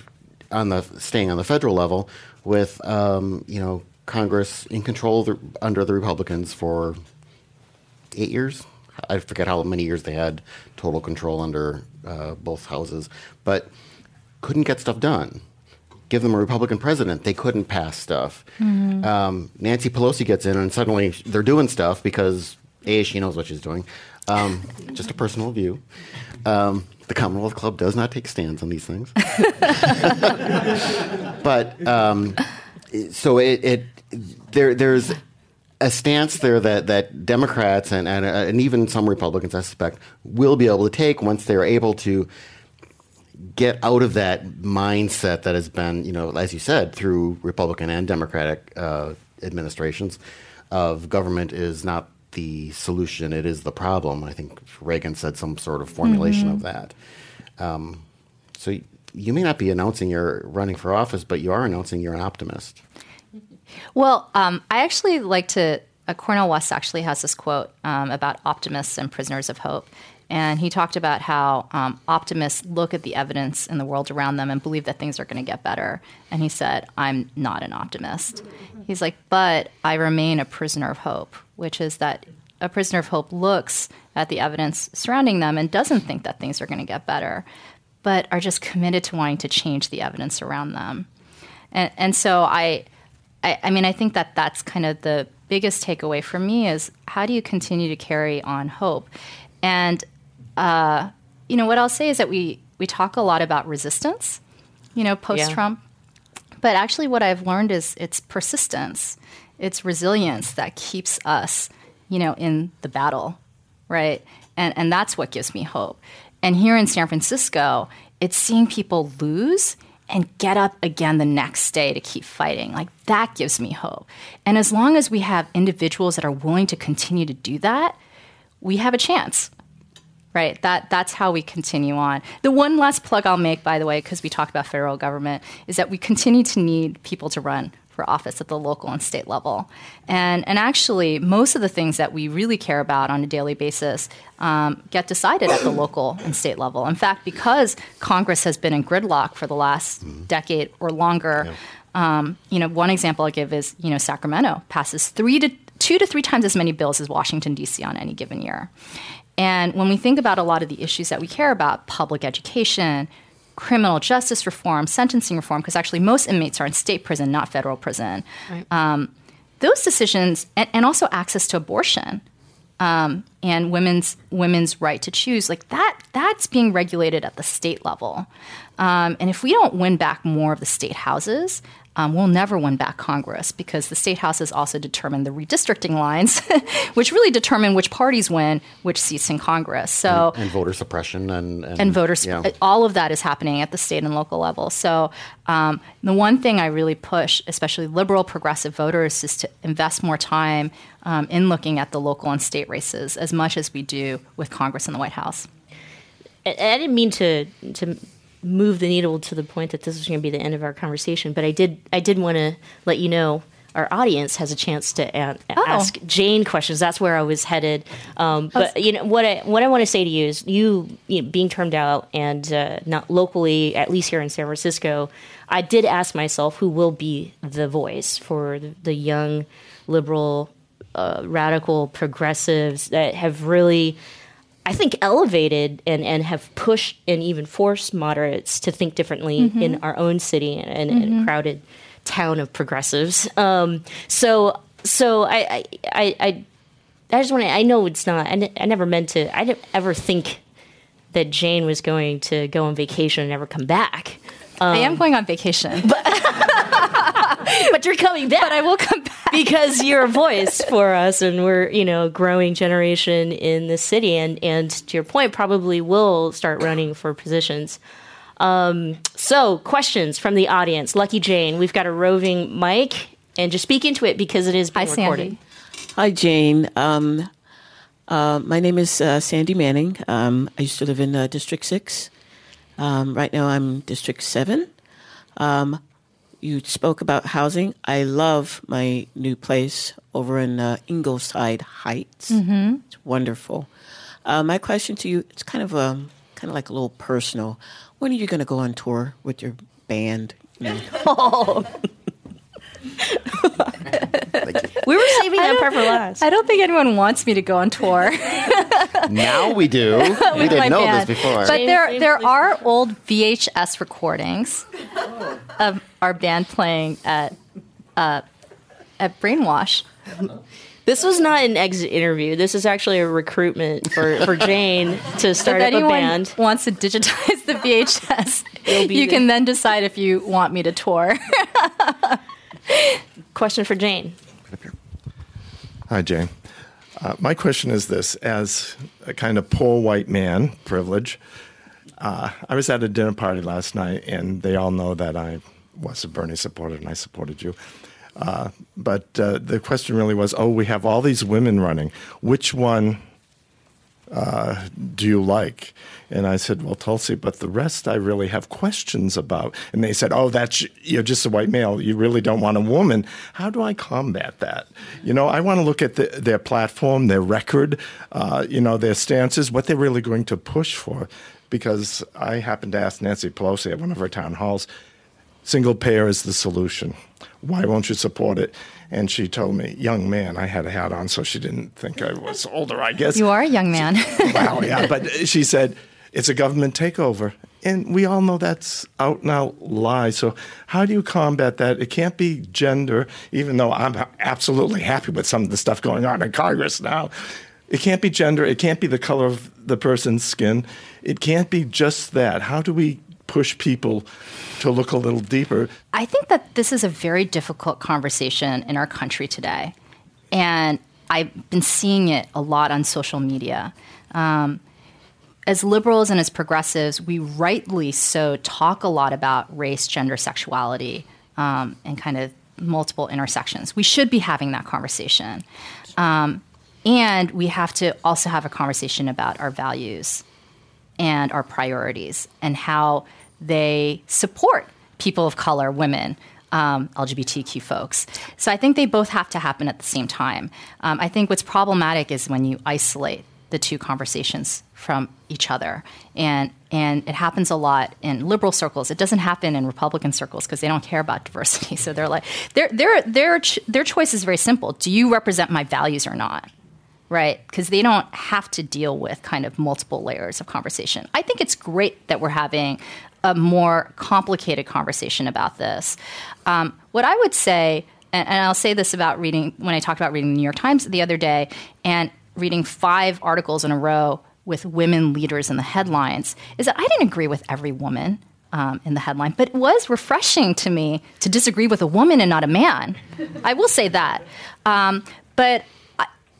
Speaker 2: on the staying on the federal level with um, you know Congress in control the, under the Republicans for eight years, I forget how many years they had total control under uh, both houses, but couldn't get stuff done. Give them a Republican president, they couldn't pass stuff. Mm-hmm. Um, Nancy Pelosi gets in, and suddenly they're doing stuff because a she knows what she's doing. Um, just a personal view. Um, the Commonwealth Club does not take stands on these things, but um, so it, it there there's a stance there that, that Democrats and, and and even some Republicans, I suspect, will be able to take once they're able to get out of that mindset that has been, you know, as you said, through Republican and Democratic uh, administrations, of government is not the solution; it is the problem. I think Reagan said some sort of formulation mm-hmm. of that. Um, so you may not be announcing you're running for office, but you are announcing you're an optimist.
Speaker 3: Well, um, I actually like to. Uh, Cornel West actually has this quote um, about optimists and prisoners of hope. And he talked about how um, optimists look at the evidence in the world around them and believe that things are going to get better. And he said, I'm not an optimist. He's like, but I remain a prisoner of hope, which is that a prisoner of hope looks at the evidence surrounding them and doesn't think that things are going to get better, but are just committed to wanting to change the evidence around them. And, and so I, I, I mean, I think that that's kind of the biggest takeaway for me is how do you continue to carry on hope? And, uh, you know, what I'll say is that we, we talk a lot about resistance, you know, post Trump. Yeah. But actually, what I've learned is it's persistence, it's resilience that keeps us, you know, in the battle, right? And, and that's what gives me hope. And here in San Francisco, it's seeing people lose and get up again the next day to keep fighting. Like that gives me hope. And as long as we have individuals that are willing to continue to do that, we have a chance. Right. That that's how we continue on. The one last plug I'll make, by the way, because we talked about federal government, is that we continue to need people to run for office at the local and state level. And, and actually, most of the things that we really care about on a daily basis um, get decided at the local and state level. In fact, because Congress has been in gridlock for the last mm-hmm. decade or longer, yeah. um, you know, one example I'll give is, you know, Sacramento passes three to two to three times as many bills as Washington, D.C. on any given year. And when we think about a lot of the issues that we care about, public education, criminal justice reform, sentencing reform, because actually most inmates are in state prison, not federal prison. Right. Um, those decisions, and, and, also access to abortion um, and women's women's right to choose, like that, that's being regulated at the state level. Um, and if we don't win back more of the state houses, um, we'll never win back Congress because the state houses also determine the redistricting lines, which really determine which parties win which seats in Congress. So
Speaker 2: and, and voter suppression and and,
Speaker 3: and voter yeah. all of that is happening at the state and local level. So um, the one thing I really push, especially liberal progressive voters, is to invest more time um, in looking at the local and state races as much as we do with Congress and the White House.
Speaker 1: I didn't mean to to move the needle to the point that this is going to be the end of our conversation. But I did I did want to let you know our audience has a chance to a- oh. ask Jane questions. That's where I was headed. Um, but you know what I what I want to say to you is you, you know, being termed out and uh, not locally, at least here in San Francisco. I did ask myself who will be the voice for the, the young liberal, uh, radical progressives that have really I think, elevated and, and have pushed and even forced moderates to think differently mm-hmm. in our own city and, mm-hmm. and, crowded town of progressives. Um, so, so I, I, I, I just want to. I know it's not. I, n- I never meant to. I didn't ever think that Jane was going to go on vacation and never come back.
Speaker 3: Um, I am going on vacation,
Speaker 1: but, but you're coming back.
Speaker 3: But I will come back
Speaker 1: because you're a voice for us, and we're you know a growing generation in the city, and and to your point, probably will start running for positions. Um, so, questions from the audience. Lucky Jane, we've got a roving mic, and just speak into it because it is being Hi, recorded. Sandy.
Speaker 4: Hi, Jane. Um, uh, my name is uh, Sandy Manning. Um, I used to live in uh, District Six. Um, right now, I'm District 7. Um, you spoke about housing. I love my new place over in uh, Ingleside Heights. Mm-hmm. It's wonderful. Uh, my question to you, it's kind of a um, kind of like a little personal. When are you going to go on tour with your band? You know?
Speaker 1: oh. We were saving that part for last.
Speaker 3: I don't think anyone wants me to go on tour.
Speaker 2: now we do. we didn't know band. this before.
Speaker 3: But there, there are old VHS recordings of our band playing at uh, at Brainwash.
Speaker 1: This was not an exit interview. This is actually a recruitment for, for Jane to start
Speaker 3: if
Speaker 1: up a band.
Speaker 3: Wants to digitize the VHS. You can then decide if you want me to tour.
Speaker 1: Question for Jane.
Speaker 5: Hi, Jane. Uh, my question is this: As a kind of poor white man, privilege, uh, I was at a dinner party last night, and they all know that I was a Bernie supporter and I supported you. Uh, but uh, the question really was, oh, we have all these women running. Which one uh, do you like? And I said, well, Tulsi, but the rest I really have questions about. And they said, oh, that's you're just a white male. You really don't want a woman. How do I combat that? You know, I want to look at the, their platform, their record, uh, you know, their stances, what they're really going to push for. Because I happened to ask Nancy Pelosi at one of her town halls, single payer is the solution. Why won't you support it? And she told me, young man, I had a hat on, so she didn't think I was older, I guess.
Speaker 3: You are a young man.
Speaker 5: well, yeah, but she said, it's a government takeover. And we all know that's out and out lie. So, how do you combat that? It can't be gender, even though I'm absolutely happy with some of the stuff going on in Congress now. It can't be gender. It can't be the color of the person's skin. It can't be just that. How do we push people to look a little deeper.
Speaker 3: I think that this is a very difficult conversation in our country today. And I've been seeing it a lot on social media. Um, as liberals and as progressives, we rightly so talk a lot about race, gender, sexuality, um, and kind of multiple intersections. We should be having that conversation. Um, and we have to also have a conversation about our values and our priorities and how they support people of color, women, um, LGBTQ folks. So I think they both have to happen at the same time. Um, I think what's problematic is when you isolate the two conversations from each other. And, and it happens a lot in liberal circles. It doesn't happen in Republican circles because they don't care about diversity. So they're like, their, their, their, their choice is very simple. Do you represent my values or not? right? Because they don't have to deal with kind of multiple layers of conversation. I think it's great that we're having a more complicated conversation about this. Um, what I would say, and, and I'll say this about reading, when I talked about reading the New York Times the other day and reading five articles in a row with women leaders in the headlines, is that I didn't agree with every woman. Um, in the headline, but it was refreshing to me to disagree with a woman and not a man. I will say that. Um, but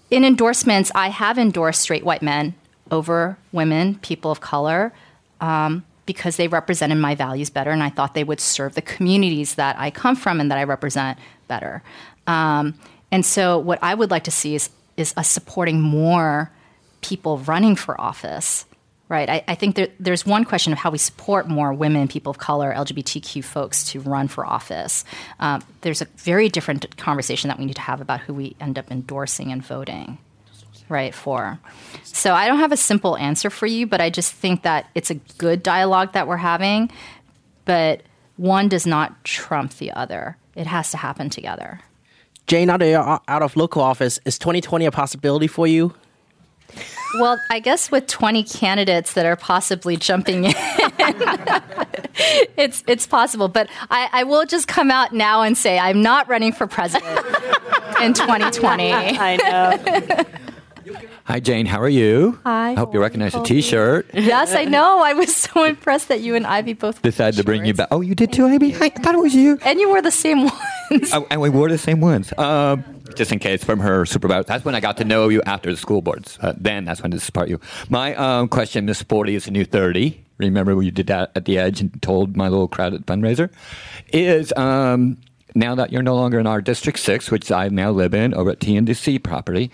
Speaker 3: in endorsements, I have endorsed straight white men over women, people of color. Um, because they represented my values better, and I thought they would serve the communities that I come from and that I represent better. Um, and so, what I would like to see is is us supporting more people running for office. Right. I, I think there, there's one question of how we support more women, people of color, LGBTQ folks to run for office. Um, there's a very different conversation that we need to have about who we end up endorsing and voting right for. So I don't have a simple answer for you, but I just think that it's a good dialogue that we're having, but one does not trump the other. It has to happen together.
Speaker 6: Jane, out of, uh, out of local office, is 2020 a possibility for you?
Speaker 3: Well, I guess with 20 candidates that are possibly jumping in, it's it's possible. But I, I, will just come out now and say I'm not running for president in 2020.
Speaker 1: I know.
Speaker 7: Hi, Jane. How are you?
Speaker 3: Hi.
Speaker 7: I hope you recognize the T-shirt.
Speaker 3: Yes, I know. I was so impressed that you and Ivy both
Speaker 7: decided to bring you back. Oh, you did too, Ivy. I thought it was you.
Speaker 3: And you wore the same ones.
Speaker 7: Oh, and we wore the same ones. Um, just in case from her supervisor. That's when I got to know you after the school boards. Uh, then that's when to support you. My um, question, Miss Forty is a new thirty. Remember when you did that at the edge and told my little crowded fundraiser? Is um, now that you're no longer in our District Six, which I now live in, over at TNDC property.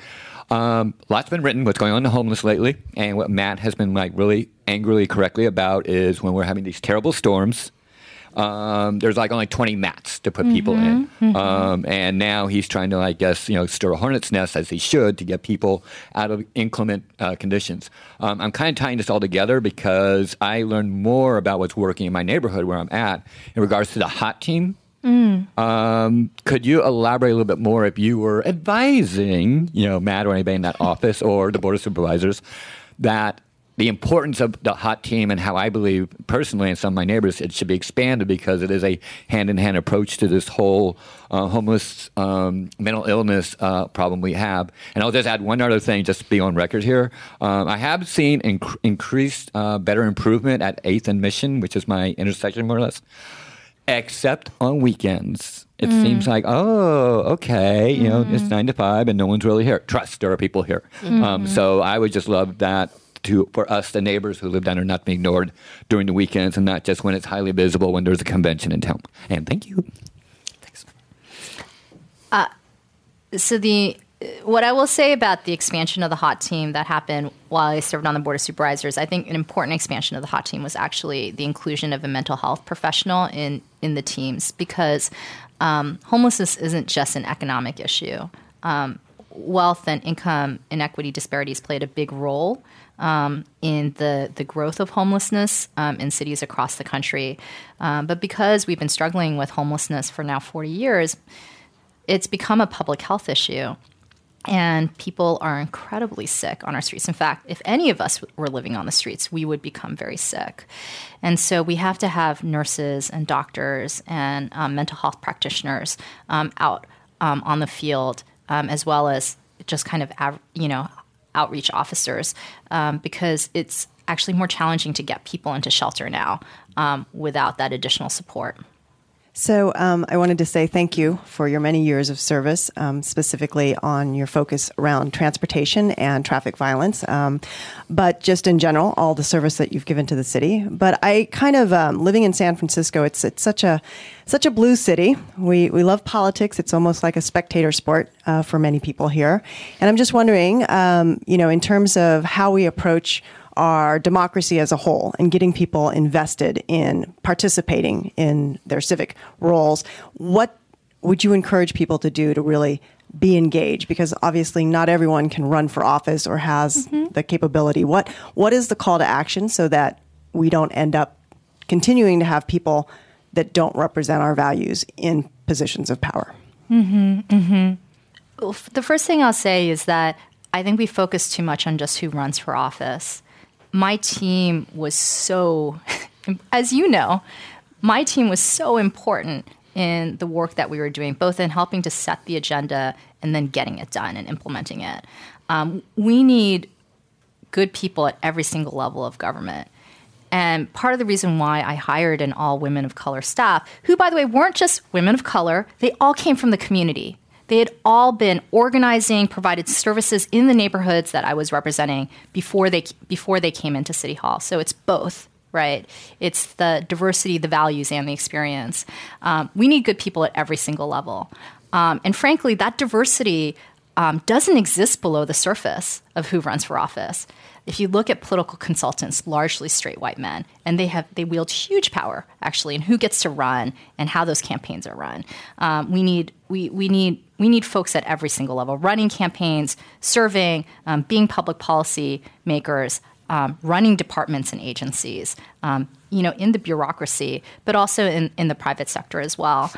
Speaker 7: Um, lots been written what's going on in the homeless lately, and what Matt has been like really angrily correctly about is when we're having these terrible storms. Um, there's like only 20 mats to put mm-hmm, people in, mm-hmm. um, and now he's trying to, I guess, you know, stir a hornet's nest as he should to get people out of inclement uh, conditions. Um, I'm kind of tying this all together because I learned more about what's working in my neighborhood where I'm at in regards to the hot team Mm. Um, could you elaborate a little bit more if you were advising, you know, Matt or anybody in that office or the board of supervisors that the importance of the hot team and how I believe personally and some of my neighbors it should be expanded because it is a hand in hand approach to this whole uh, homeless um, mental illness uh, problem we have. And I'll just add one other thing, just to be on record here. Um, I have seen inc- increased, uh, better improvement at 8th and Mission, which is my intersection more or less except on weekends. It mm. seems like, oh, okay, you know, it's mm. nine to five and no one's really here. Trust, there are people here. Mm-hmm. Um, so I would just love that to for us, the neighbors who live down there, not to be ignored during the weekends and not just when it's highly visible when there's a convention in town. And thank you. Thanks.
Speaker 3: Uh, so the what I will say about the expansion of the hot team that happened while I served on the board of supervisors, I think an important expansion of the hot team was actually the inclusion of a mental health professional in in the teams because um, homelessness isn't just an economic issue. Um, wealth and income inequity disparities played a big role um, in the, the growth of homelessness um, in cities across the country. Um, but because we've been struggling with homelessness for now 40 years, it's become a public health issue. And people are incredibly sick on our streets. In fact, if any of us were living on the streets, we would become very sick. And so we have to have nurses and doctors and um, mental health practitioners um, out um, on the field, um, as well as just kind of, av- you know, outreach officers, um, because it's actually more challenging to get people into shelter now um, without that additional support.
Speaker 8: So um, I wanted to say thank you for your many years of service, um, specifically on your focus around transportation and traffic violence, um, but just in general, all the service that you've given to the city. But I kind of um, living in San Francisco, it's it's such a such a blue city. We we love politics. It's almost like a spectator sport uh, for many people here. And I'm just wondering, um, you know, in terms of how we approach our democracy as a whole and getting people invested in participating in their civic roles. What would you encourage people to do to really be engaged? Because obviously, not everyone can run for office or has mm-hmm. the capability. What What is the call to action so that we don't end up continuing to have people that don't represent our values in positions of power? Mm-hmm, mm-hmm.
Speaker 3: Well, f- the first thing I'll say is that I think we focus too much on just who runs for office. My team was so, as you know, my team was so important in the work that we were doing, both in helping to set the agenda and then getting it done and implementing it. Um, we need good people at every single level of government. And part of the reason why I hired an all women of color staff, who, by the way, weren't just women of color, they all came from the community. They had all been organizing, provided services in the neighborhoods that I was representing before they before they came into City Hall. So it's both, right? It's the diversity, the values, and the experience. Um, we need good people at every single level, um, and frankly, that diversity um, doesn't exist below the surface of who runs for office. If you look at political consultants, largely straight white men, and they have they wield huge power actually in who gets to run and how those campaigns are run. Um, we need we we need we need folks at every single level running campaigns, serving, um, being public policy makers, um, running departments and agencies. Um, you know, in the bureaucracy, but also in, in the private sector as well.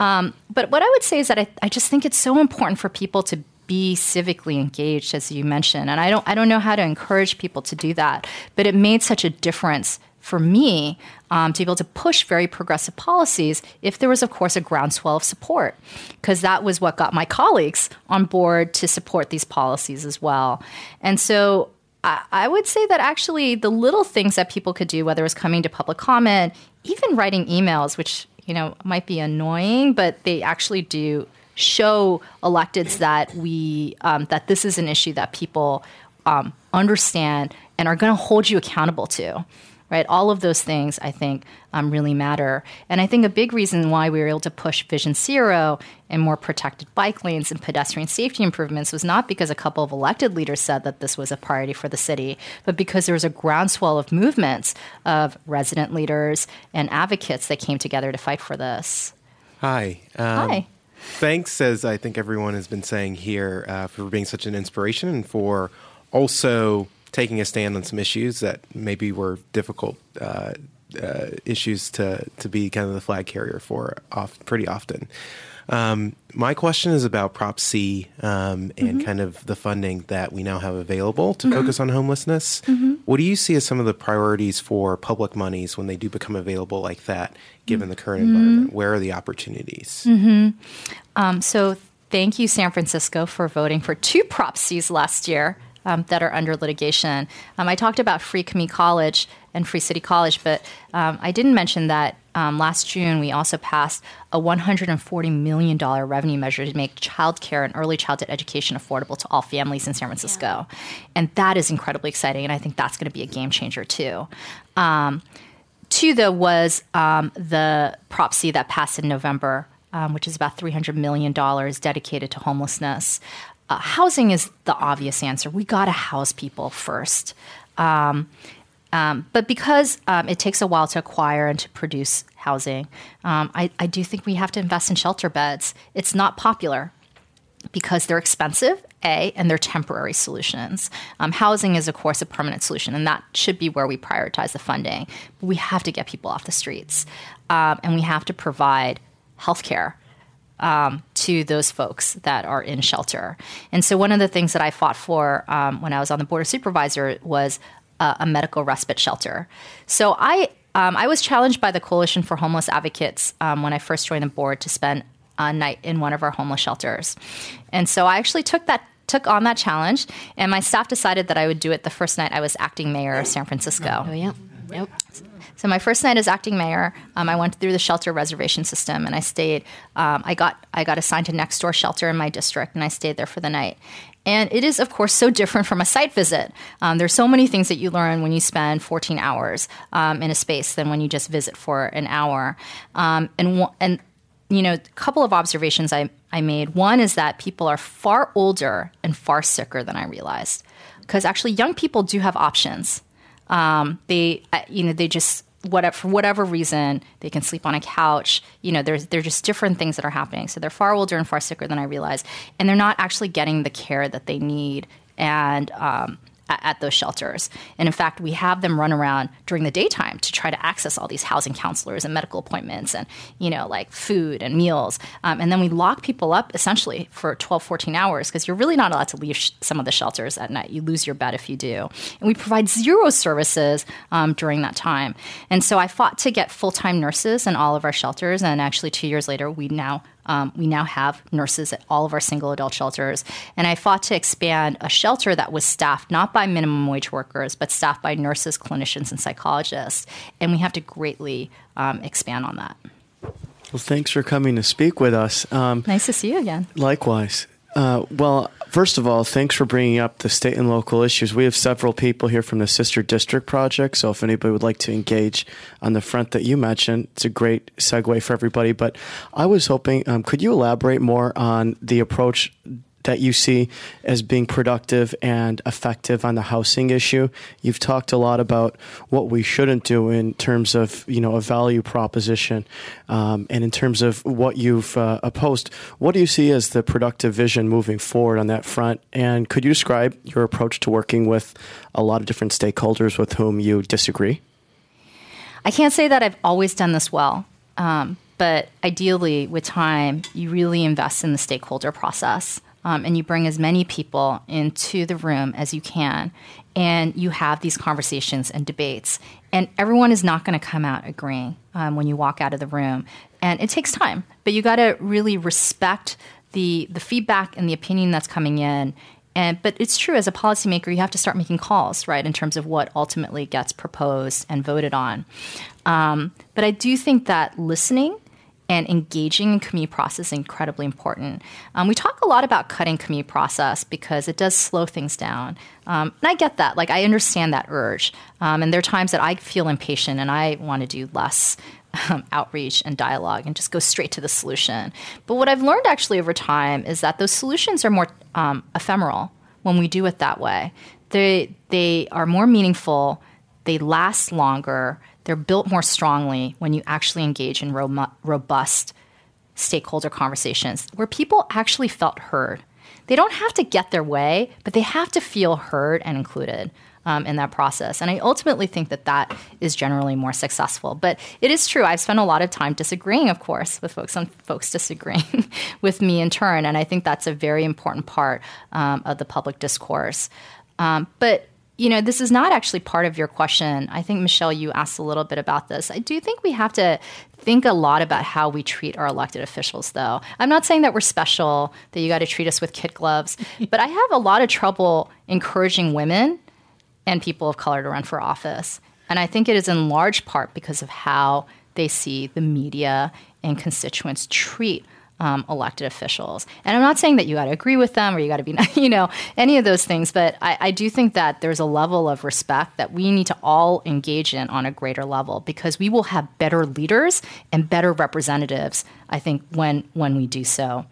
Speaker 3: Um, but what I would say is that I, I just think it's so important for people to be civically engaged, as you mentioned. And I don't, I don't know how to encourage people to do that, but it made such a difference for me um, to be able to push very progressive policies if there was, of course, a groundswell of support, because that was what got my colleagues on board to support these policies as well. And so I, I would say that actually the little things that people could do, whether it's coming to public comment, even writing emails, which you know might be annoying, but they actually do show electeds that we um, that this is an issue that people um, understand and are going to hold you accountable to right? All of those things i think um, really matter. And i think a big reason why we were able to push vision zero and more protected bike lanes and pedestrian safety improvements was not because a couple of elected leaders said that this was a priority for the city but because there was a groundswell of movements of resident leaders and advocates that came together to fight for this.
Speaker 9: Hi. Um,
Speaker 3: hi.
Speaker 9: Thanks, as I think everyone has been saying here, uh, for being such an inspiration and for also taking a stand on some issues that maybe were difficult uh, uh, issues to, to be kind of the flag carrier for off, pretty often. Um, my question is about Prop C um, and kind of the funding that we now have available to focus on homelessness. What do you see as some of the priorities for public monies when they do become available like that, given the current environment? Where are the opportunities?
Speaker 3: Um, so thank you, San Francisco, for voting for two Prop Cs last year um, that are under litigation. Um, I talked about Free Community College and Free City College, but um, I didn't mention that um, last June, we also passed a $140 million revenue measure to make childcare and early childhood education affordable to all families in San Francisco. And that is incredibly exciting. And I think that's going to be a game changer, too. Um, two, though, was um, the Prop C that passed in November, um, which is about $300 million dedicated to homelessness. Uh, housing is the obvious answer. We got to house people first. Um, um, but because um, it takes a while to acquire and to produce housing, um, I, I do think we have to invest in shelter beds. It's not popular because they're expensive, A, and they're temporary solutions. Um, housing is, of course, a permanent solution, and that should be where we prioritize the funding. But we have to get people off the streets, um, and we have to provide health care um, to those folks that are in shelter. And so, one of the things that I fought for um, when I was on the board of supervisor was a medical respite shelter. So, I um, I was challenged by the Coalition for Homeless Advocates um, when I first joined the board to spend a night in one of our homeless shelters, and so I actually took that took on that challenge, and my staff decided that I would do it the first night I was acting mayor of San Francisco.
Speaker 1: Oh yeah. Yep.
Speaker 3: So my first night as acting mayor, um, I went through the shelter reservation system, and I stayed. Um, I got I got assigned to next door shelter in my district, and I stayed there for the night. And it is, of course, so different from a site visit. Um, there's so many things that you learn when you spend 14 hours um, in a space than when you just visit for an hour. Um, and and you know, a couple of observations I, I made. One is that people are far older and far sicker than I realized, because actually young people do have options. Um, they, you know, they just whatever for whatever reason they can sleep on a couch. You know, there's there's just different things that are happening. So they're far older and far sicker than I realized, and they're not actually getting the care that they need. And um, at, those shelters. And in fact, we have them run around during the daytime to try to access all these housing counselors and medical appointments and, you know, like food and meals. Um, and then we lock people up essentially for 12, 14 hours because you're really not allowed to leave sh- some of the shelters at night. You lose your bed if you do. And we provide zero services um, during that time. And so I fought to get full time nurses in all of our shelters. And actually, two years later, we now um, we now have nurses at all of our single adult shelters. And I fought to expand a shelter that was staffed not by minimum wage workers, but staffed by nurses, clinicians, and psychologists. And we have to greatly um, expand on that.
Speaker 10: Well, thanks for coming to speak with us. Um,
Speaker 3: nice to see you again.
Speaker 10: Likewise. Uh, well, first of all, thanks for bringing up the state and local issues. We have several people here from the Sister District Project, so if anybody would like to engage on the front that you mentioned, it's a great segue for everybody. But I was hoping, um, could you elaborate more on the approach that you see as being productive and effective on the housing issue. You've talked a lot about what we shouldn't do in terms of you know a value proposition, um, and in terms of what you've uh, opposed. What do you see as the productive vision moving forward on that front? And could you describe your approach to working with a lot of different stakeholders with whom you disagree?
Speaker 3: I can't say that I've always done this well. Um, but ideally, with time, you really invest in the stakeholder process um, and you bring as many people into the room as you can, and you have these conversations and debates. And everyone is not going to come out agreeing um, when you walk out of the room, and it takes time. But you got to really respect the the feedback and the opinion that's coming in. And but it's true as a policymaker, you have to start making calls, right, in terms of what ultimately gets proposed and voted on. Um, but I do think that listening and engaging in community process is incredibly important. Um, we talk a lot about cutting community process because it does slow things down. Um, and I get that. Like, I understand that urge. Um, and there are times that I feel impatient and I want to do less um, outreach and dialogue and just go straight to the solution. But what I've learned actually over time is that those solutions are more um, ephemeral when we do it that way. They, they are more meaningful, they last longer they're built more strongly when you actually engage in ro- robust stakeholder conversations where people actually felt heard. They don't have to get their way, but they have to feel heard and included. Um, in that process. And I ultimately think that that is generally more successful. But it is true. I've spent a lot of time disagreeing, of course, with folks and folks disagreeing with me in turn. And I think that's a very important part um, of the public discourse. Um, but you know, this is not actually part of your question. I think, Michelle, you asked a little bit about this. I do think we have to think a lot about how we treat our elected officials, though. I'm not saying that we're special, that you got to treat us with kid gloves, but I have a lot of trouble encouraging women and people of color to run for office. And I think it is in large part because of how they see the media and constituents treat um, elected officials. And I'm not saying that you got to agree with them or you got to be, you know, any of those things, but I, I, do think that there's a level of respect that we need to all engage in on a greater level because we will have better leaders and better representatives, I think, when, when we do so.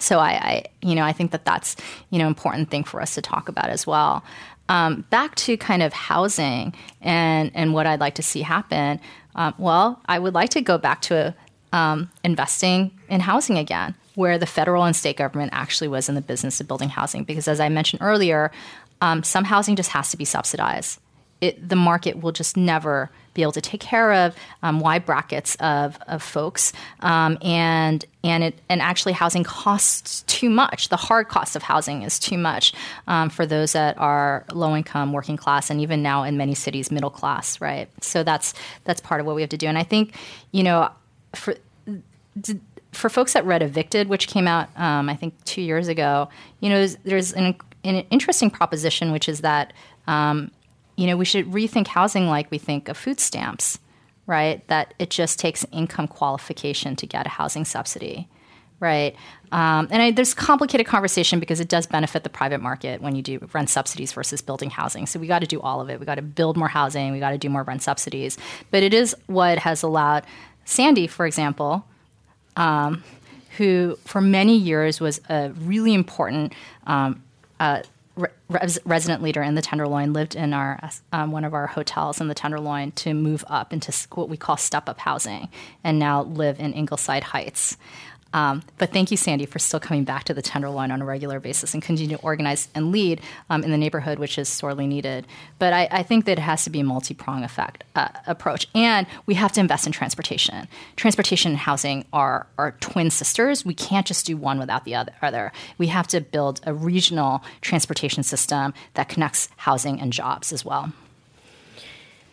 Speaker 3: So I, I you know, I think that that's, you know, important thing for us to talk about as well. Um, back to kind of housing and, and what I'd like to see happen. Um, well, I would like to go back to um, investing in housing again, where the federal and state government actually was in the business of building housing. Because as I mentioned earlier, um, some housing just has to be subsidized. It, the market will just never be able to take care of um, wide brackets of, of folks, um, and and it and actually housing costs too much. The hard cost of housing is too much um, for those that are low income, working class, and even now in many cities, middle class. Right. So that's that's part of what we have to do. And I think you know for for folks that read Evicted, which came out um, I think two years ago, you know, there's an, an interesting proposition, which is that um, you know we should rethink housing like we think of food stamps, right? That it just takes income qualification to get a housing subsidy, right? Um, and I, there's complicated conversation because it does benefit the private market when you do rent subsidies versus building housing. So we got to do all of it. We got to build more housing. We got to do more rent subsidies. But it is what has allowed Sandy, for example, um, who for many years was a really important um, uh, res- resident leader in the Tenderloin, lived in our um, one of our hotels in the Tenderloin to move up into what we call step up housing, and now live in Ingleside Heights. Um, but thank you, Sandy, for still coming back to the Tenderloin on a regular basis and continue to organize and lead um, in the neighborhood, which is sorely needed. But I, I think that it has to be a multi prong effect uh, approach, and we have to invest in transportation. Transportation and housing are are twin sisters. We can't just do one without the other. We have to build a regional transportation system that connects housing and jobs as well.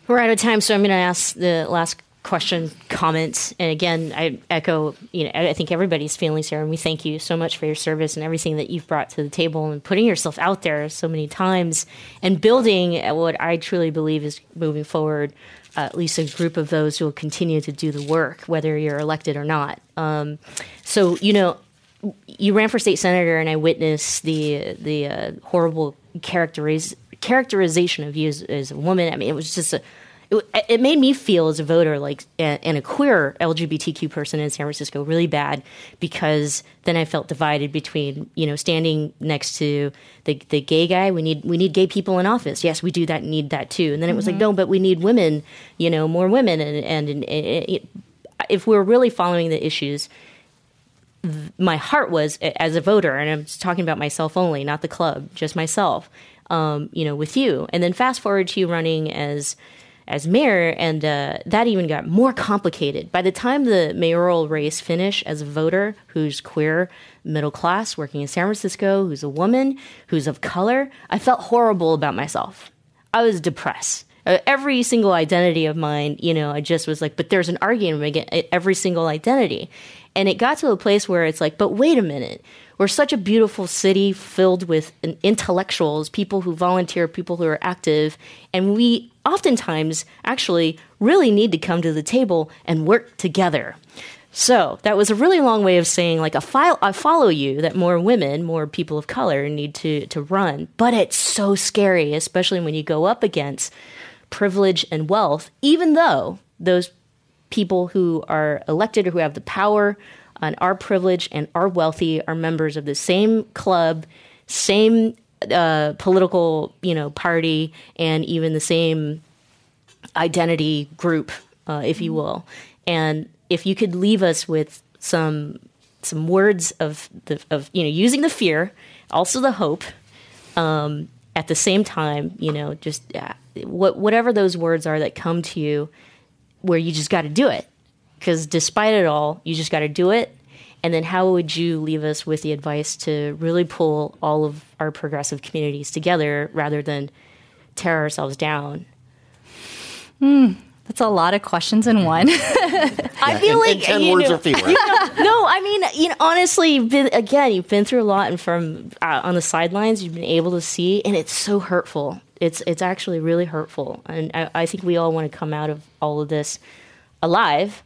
Speaker 1: We're out of time, so I'm going to ask the last question, comments. And again, I echo, you know, I think everybody's feelings here, and we thank you so much for your service and everything that you've brought to the table and putting yourself out there so many times and building what I truly believe is moving forward. Uh, at least a group of those who will continue to do the work, whether you're elected or not. Um, so, you know, you ran for state senator, and I witnessed the the uh, horrible characteriz- characterization of you as, as a woman. I mean, it was just a it, it made me feel as a voter like and a queer LGBTQ person in San Francisco really bad because then I felt divided between you know standing next to the the gay guy we need we need gay people in office. Yes we do that need that too. And then it was mm-hmm. like no but we need women you know more women. And and, and it, if we're really following the issues my heart was as a voter and I'm talking about myself only not the club just myself um, you know with you. And then fast forward to you running as as mayor, and uh, that even got more complicated. By the time the mayoral race finished, as a voter who's queer, middle class, working in San Francisco, who's a woman, who's of color, I felt horrible about myself. I was depressed. Uh, every single identity of mine, you know, I just was like, but there's an argument against every single identity. And it got to a place where it's like, but wait a minute we're such a beautiful city filled with intellectuals, people who volunteer, people who are active, and we oftentimes actually really need to come to the table and work together. So that was a really long way of saying, like, a file, I follow you that more women, more people of color need to to run. But it's so scary, especially when you go up against privilege and wealth. Even though those people who are elected or who have the power and are privileged and are wealthy are members of the same club, same uh, political, you know, party, and even the same identity group, uh, if you will. And if you could leave us with some some words of the of you know using the fear, also the hope, um, at the same time, you know, just uh, what whatever those words are that come to you, where you just got to do it because despite it all, you just got to do it. And then, how would you leave us with the advice to really pull all of our progressive communities together rather than tear ourselves down?
Speaker 3: Hmm. That's a lot of questions in one.
Speaker 1: I feel like
Speaker 2: ten you words
Speaker 1: know,
Speaker 2: or fewer.
Speaker 1: You know, no, I mean, you know, honestly, you've been again, you've been through a lot, and from uh, on the sidelines, you've been able to see, and it's so hurtful. It's it's actually really hurtful, and I, I think we all want to come out of all of this alive.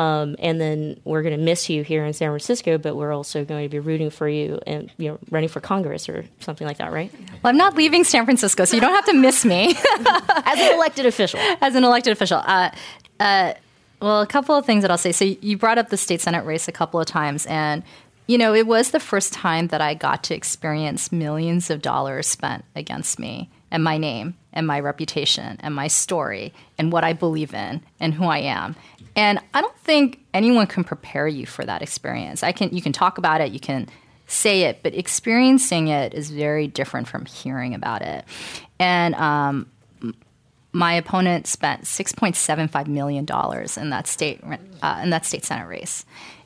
Speaker 1: Um, and then we're going to miss you here in San Francisco, but we're also going to be rooting for you and you know running for Congress or something like that, right?
Speaker 3: Well, I'm not leaving San Francisco, so you don't have to miss me
Speaker 1: as an elected official.
Speaker 3: As an elected official, uh, uh, well, a couple of things that I'll say. So you brought up the state senate race a couple of times, and you know it was the first time that I got to experience millions of dollars spent against me and my name and my reputation and my story and what I believe in and who I am. And I don't think anyone can prepare you for that experience. I can you can talk about it, you can say it, but experiencing it is very different from hearing about it. And um, my opponent spent six point seven five million dollars in that state uh, in that state senate race,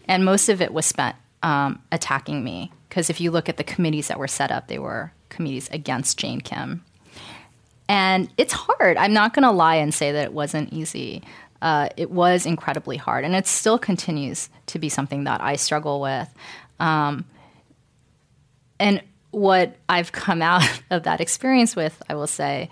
Speaker 3: and most of it was spent um, attacking me. Because if you look at the committees that were set up, they were committees against Jane Kim, and it's hard. I'm not going to lie and say that it wasn't easy uh, it was incredibly hard, and it still continues to be something that I struggle with. Um, and what I've come out of that experience with, I will say,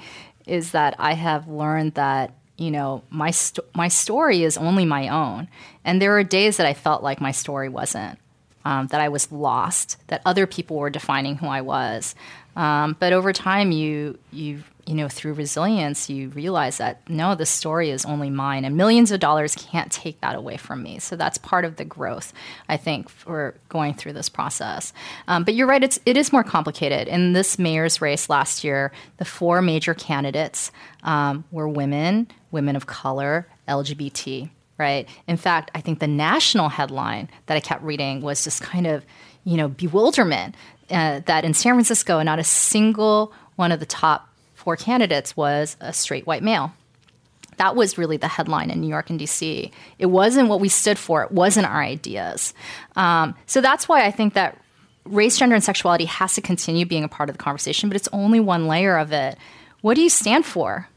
Speaker 3: is that I have learned that you know my sto- my story is only my own, and there are days that I felt like my story wasn't, um, that I was lost, that other people were defining who I was. Um, but over time, you you you know, through resilience, you realize that no, the story is only mine, and millions of dollars can't take that away from me. So that's part of the growth, I think, for going through this process. Um, but you're right; it's it is more complicated. In this mayor's race last year, the four major candidates um, were women, women of color, LGBT. Right. In fact, I think the national headline that I kept reading was just kind of, you know, bewilderment uh, that in San Francisco, not a single one of the top four candidates was a straight white male. That was really the headline in New York and DC. It wasn't what we stood for, it wasn't our ideas. Um, so that's why I think that race, gender, and sexuality has to continue being a part of the conversation, but it's only one layer of it. What do you stand for?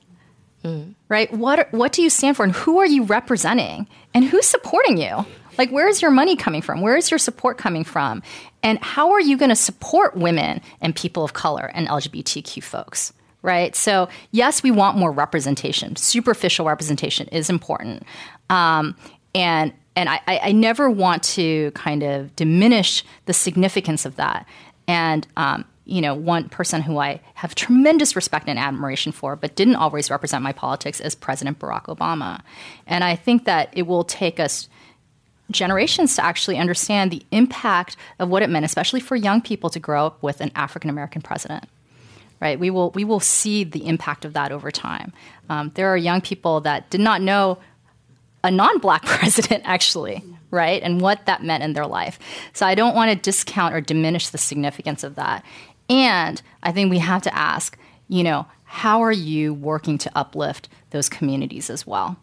Speaker 3: Mm. Right? What, what do you stand for, and who are you representing, and who's supporting you? Like, where is your money coming from? Where is your support coming from? And how are you going to support women and people of color and LGBTQ folks? Right? So, yes, we want more representation. Superficial representation is important. Um, and and I, I, never want to kind of diminish the significance of that. And, um, you know, one person who I have tremendous respect and admiration for, but didn't always represent my politics, is President Barack Obama. And I think that it will take us generations to actually understand the impact of what it meant, especially for young people to grow up with an African American president right? We will we will see the impact of that over time. Um, there are young people that did not know a non-black president actually, right, and what that meant in their life. So I don't want to discount or diminish the significance of that. And I think we have to ask, you know, how are you working to uplift those communities as well,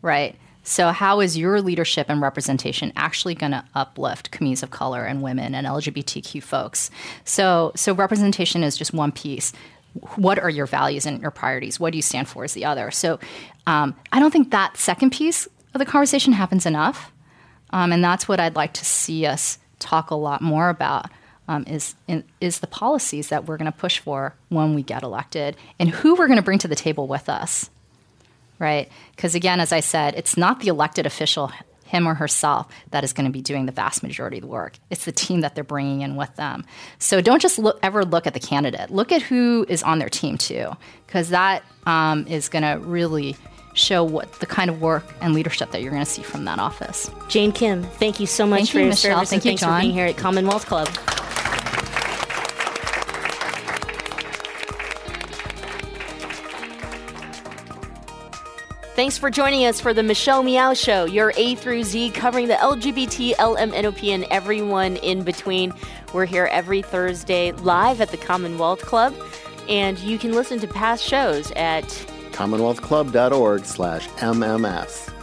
Speaker 3: right? So, how is your leadership and representation actually going to uplift communities of color and women and LGBTQ folks? So, so representation is just one piece. What are your values and your priorities? What do you stand for is the other. So, um, I don't think that second piece of the conversation happens enough, um, and that's what I'd like to see us talk a lot more about. Um, is in, is the policies that we're going to push for when we get elected, and who we're going to bring to the table with us right? Because again, as I said, it's not the elected official, him or herself, that is going to be doing the vast majority of the work. It's the team that they're bringing in with them. So don't just look, ever look at the candidate. Look at who is on their team too, because that um, is going to really show what the kind of work and leadership that you're going to see from that office.
Speaker 1: Jane Kim, thank you so much
Speaker 3: thank
Speaker 1: for
Speaker 3: you,
Speaker 1: your
Speaker 3: Michelle.
Speaker 1: service
Speaker 3: thank
Speaker 1: and
Speaker 3: you,
Speaker 1: thanks
Speaker 3: John.
Speaker 1: for being here at Commonwealth Club. Thanks for joining us for the Michelle Meow Show, your A through Z covering the LGBT, LMNOP, and everyone in between. We're here every Thursday live at the Commonwealth Club, and you can listen to past shows at
Speaker 2: commonwealthclub.org slash MMS.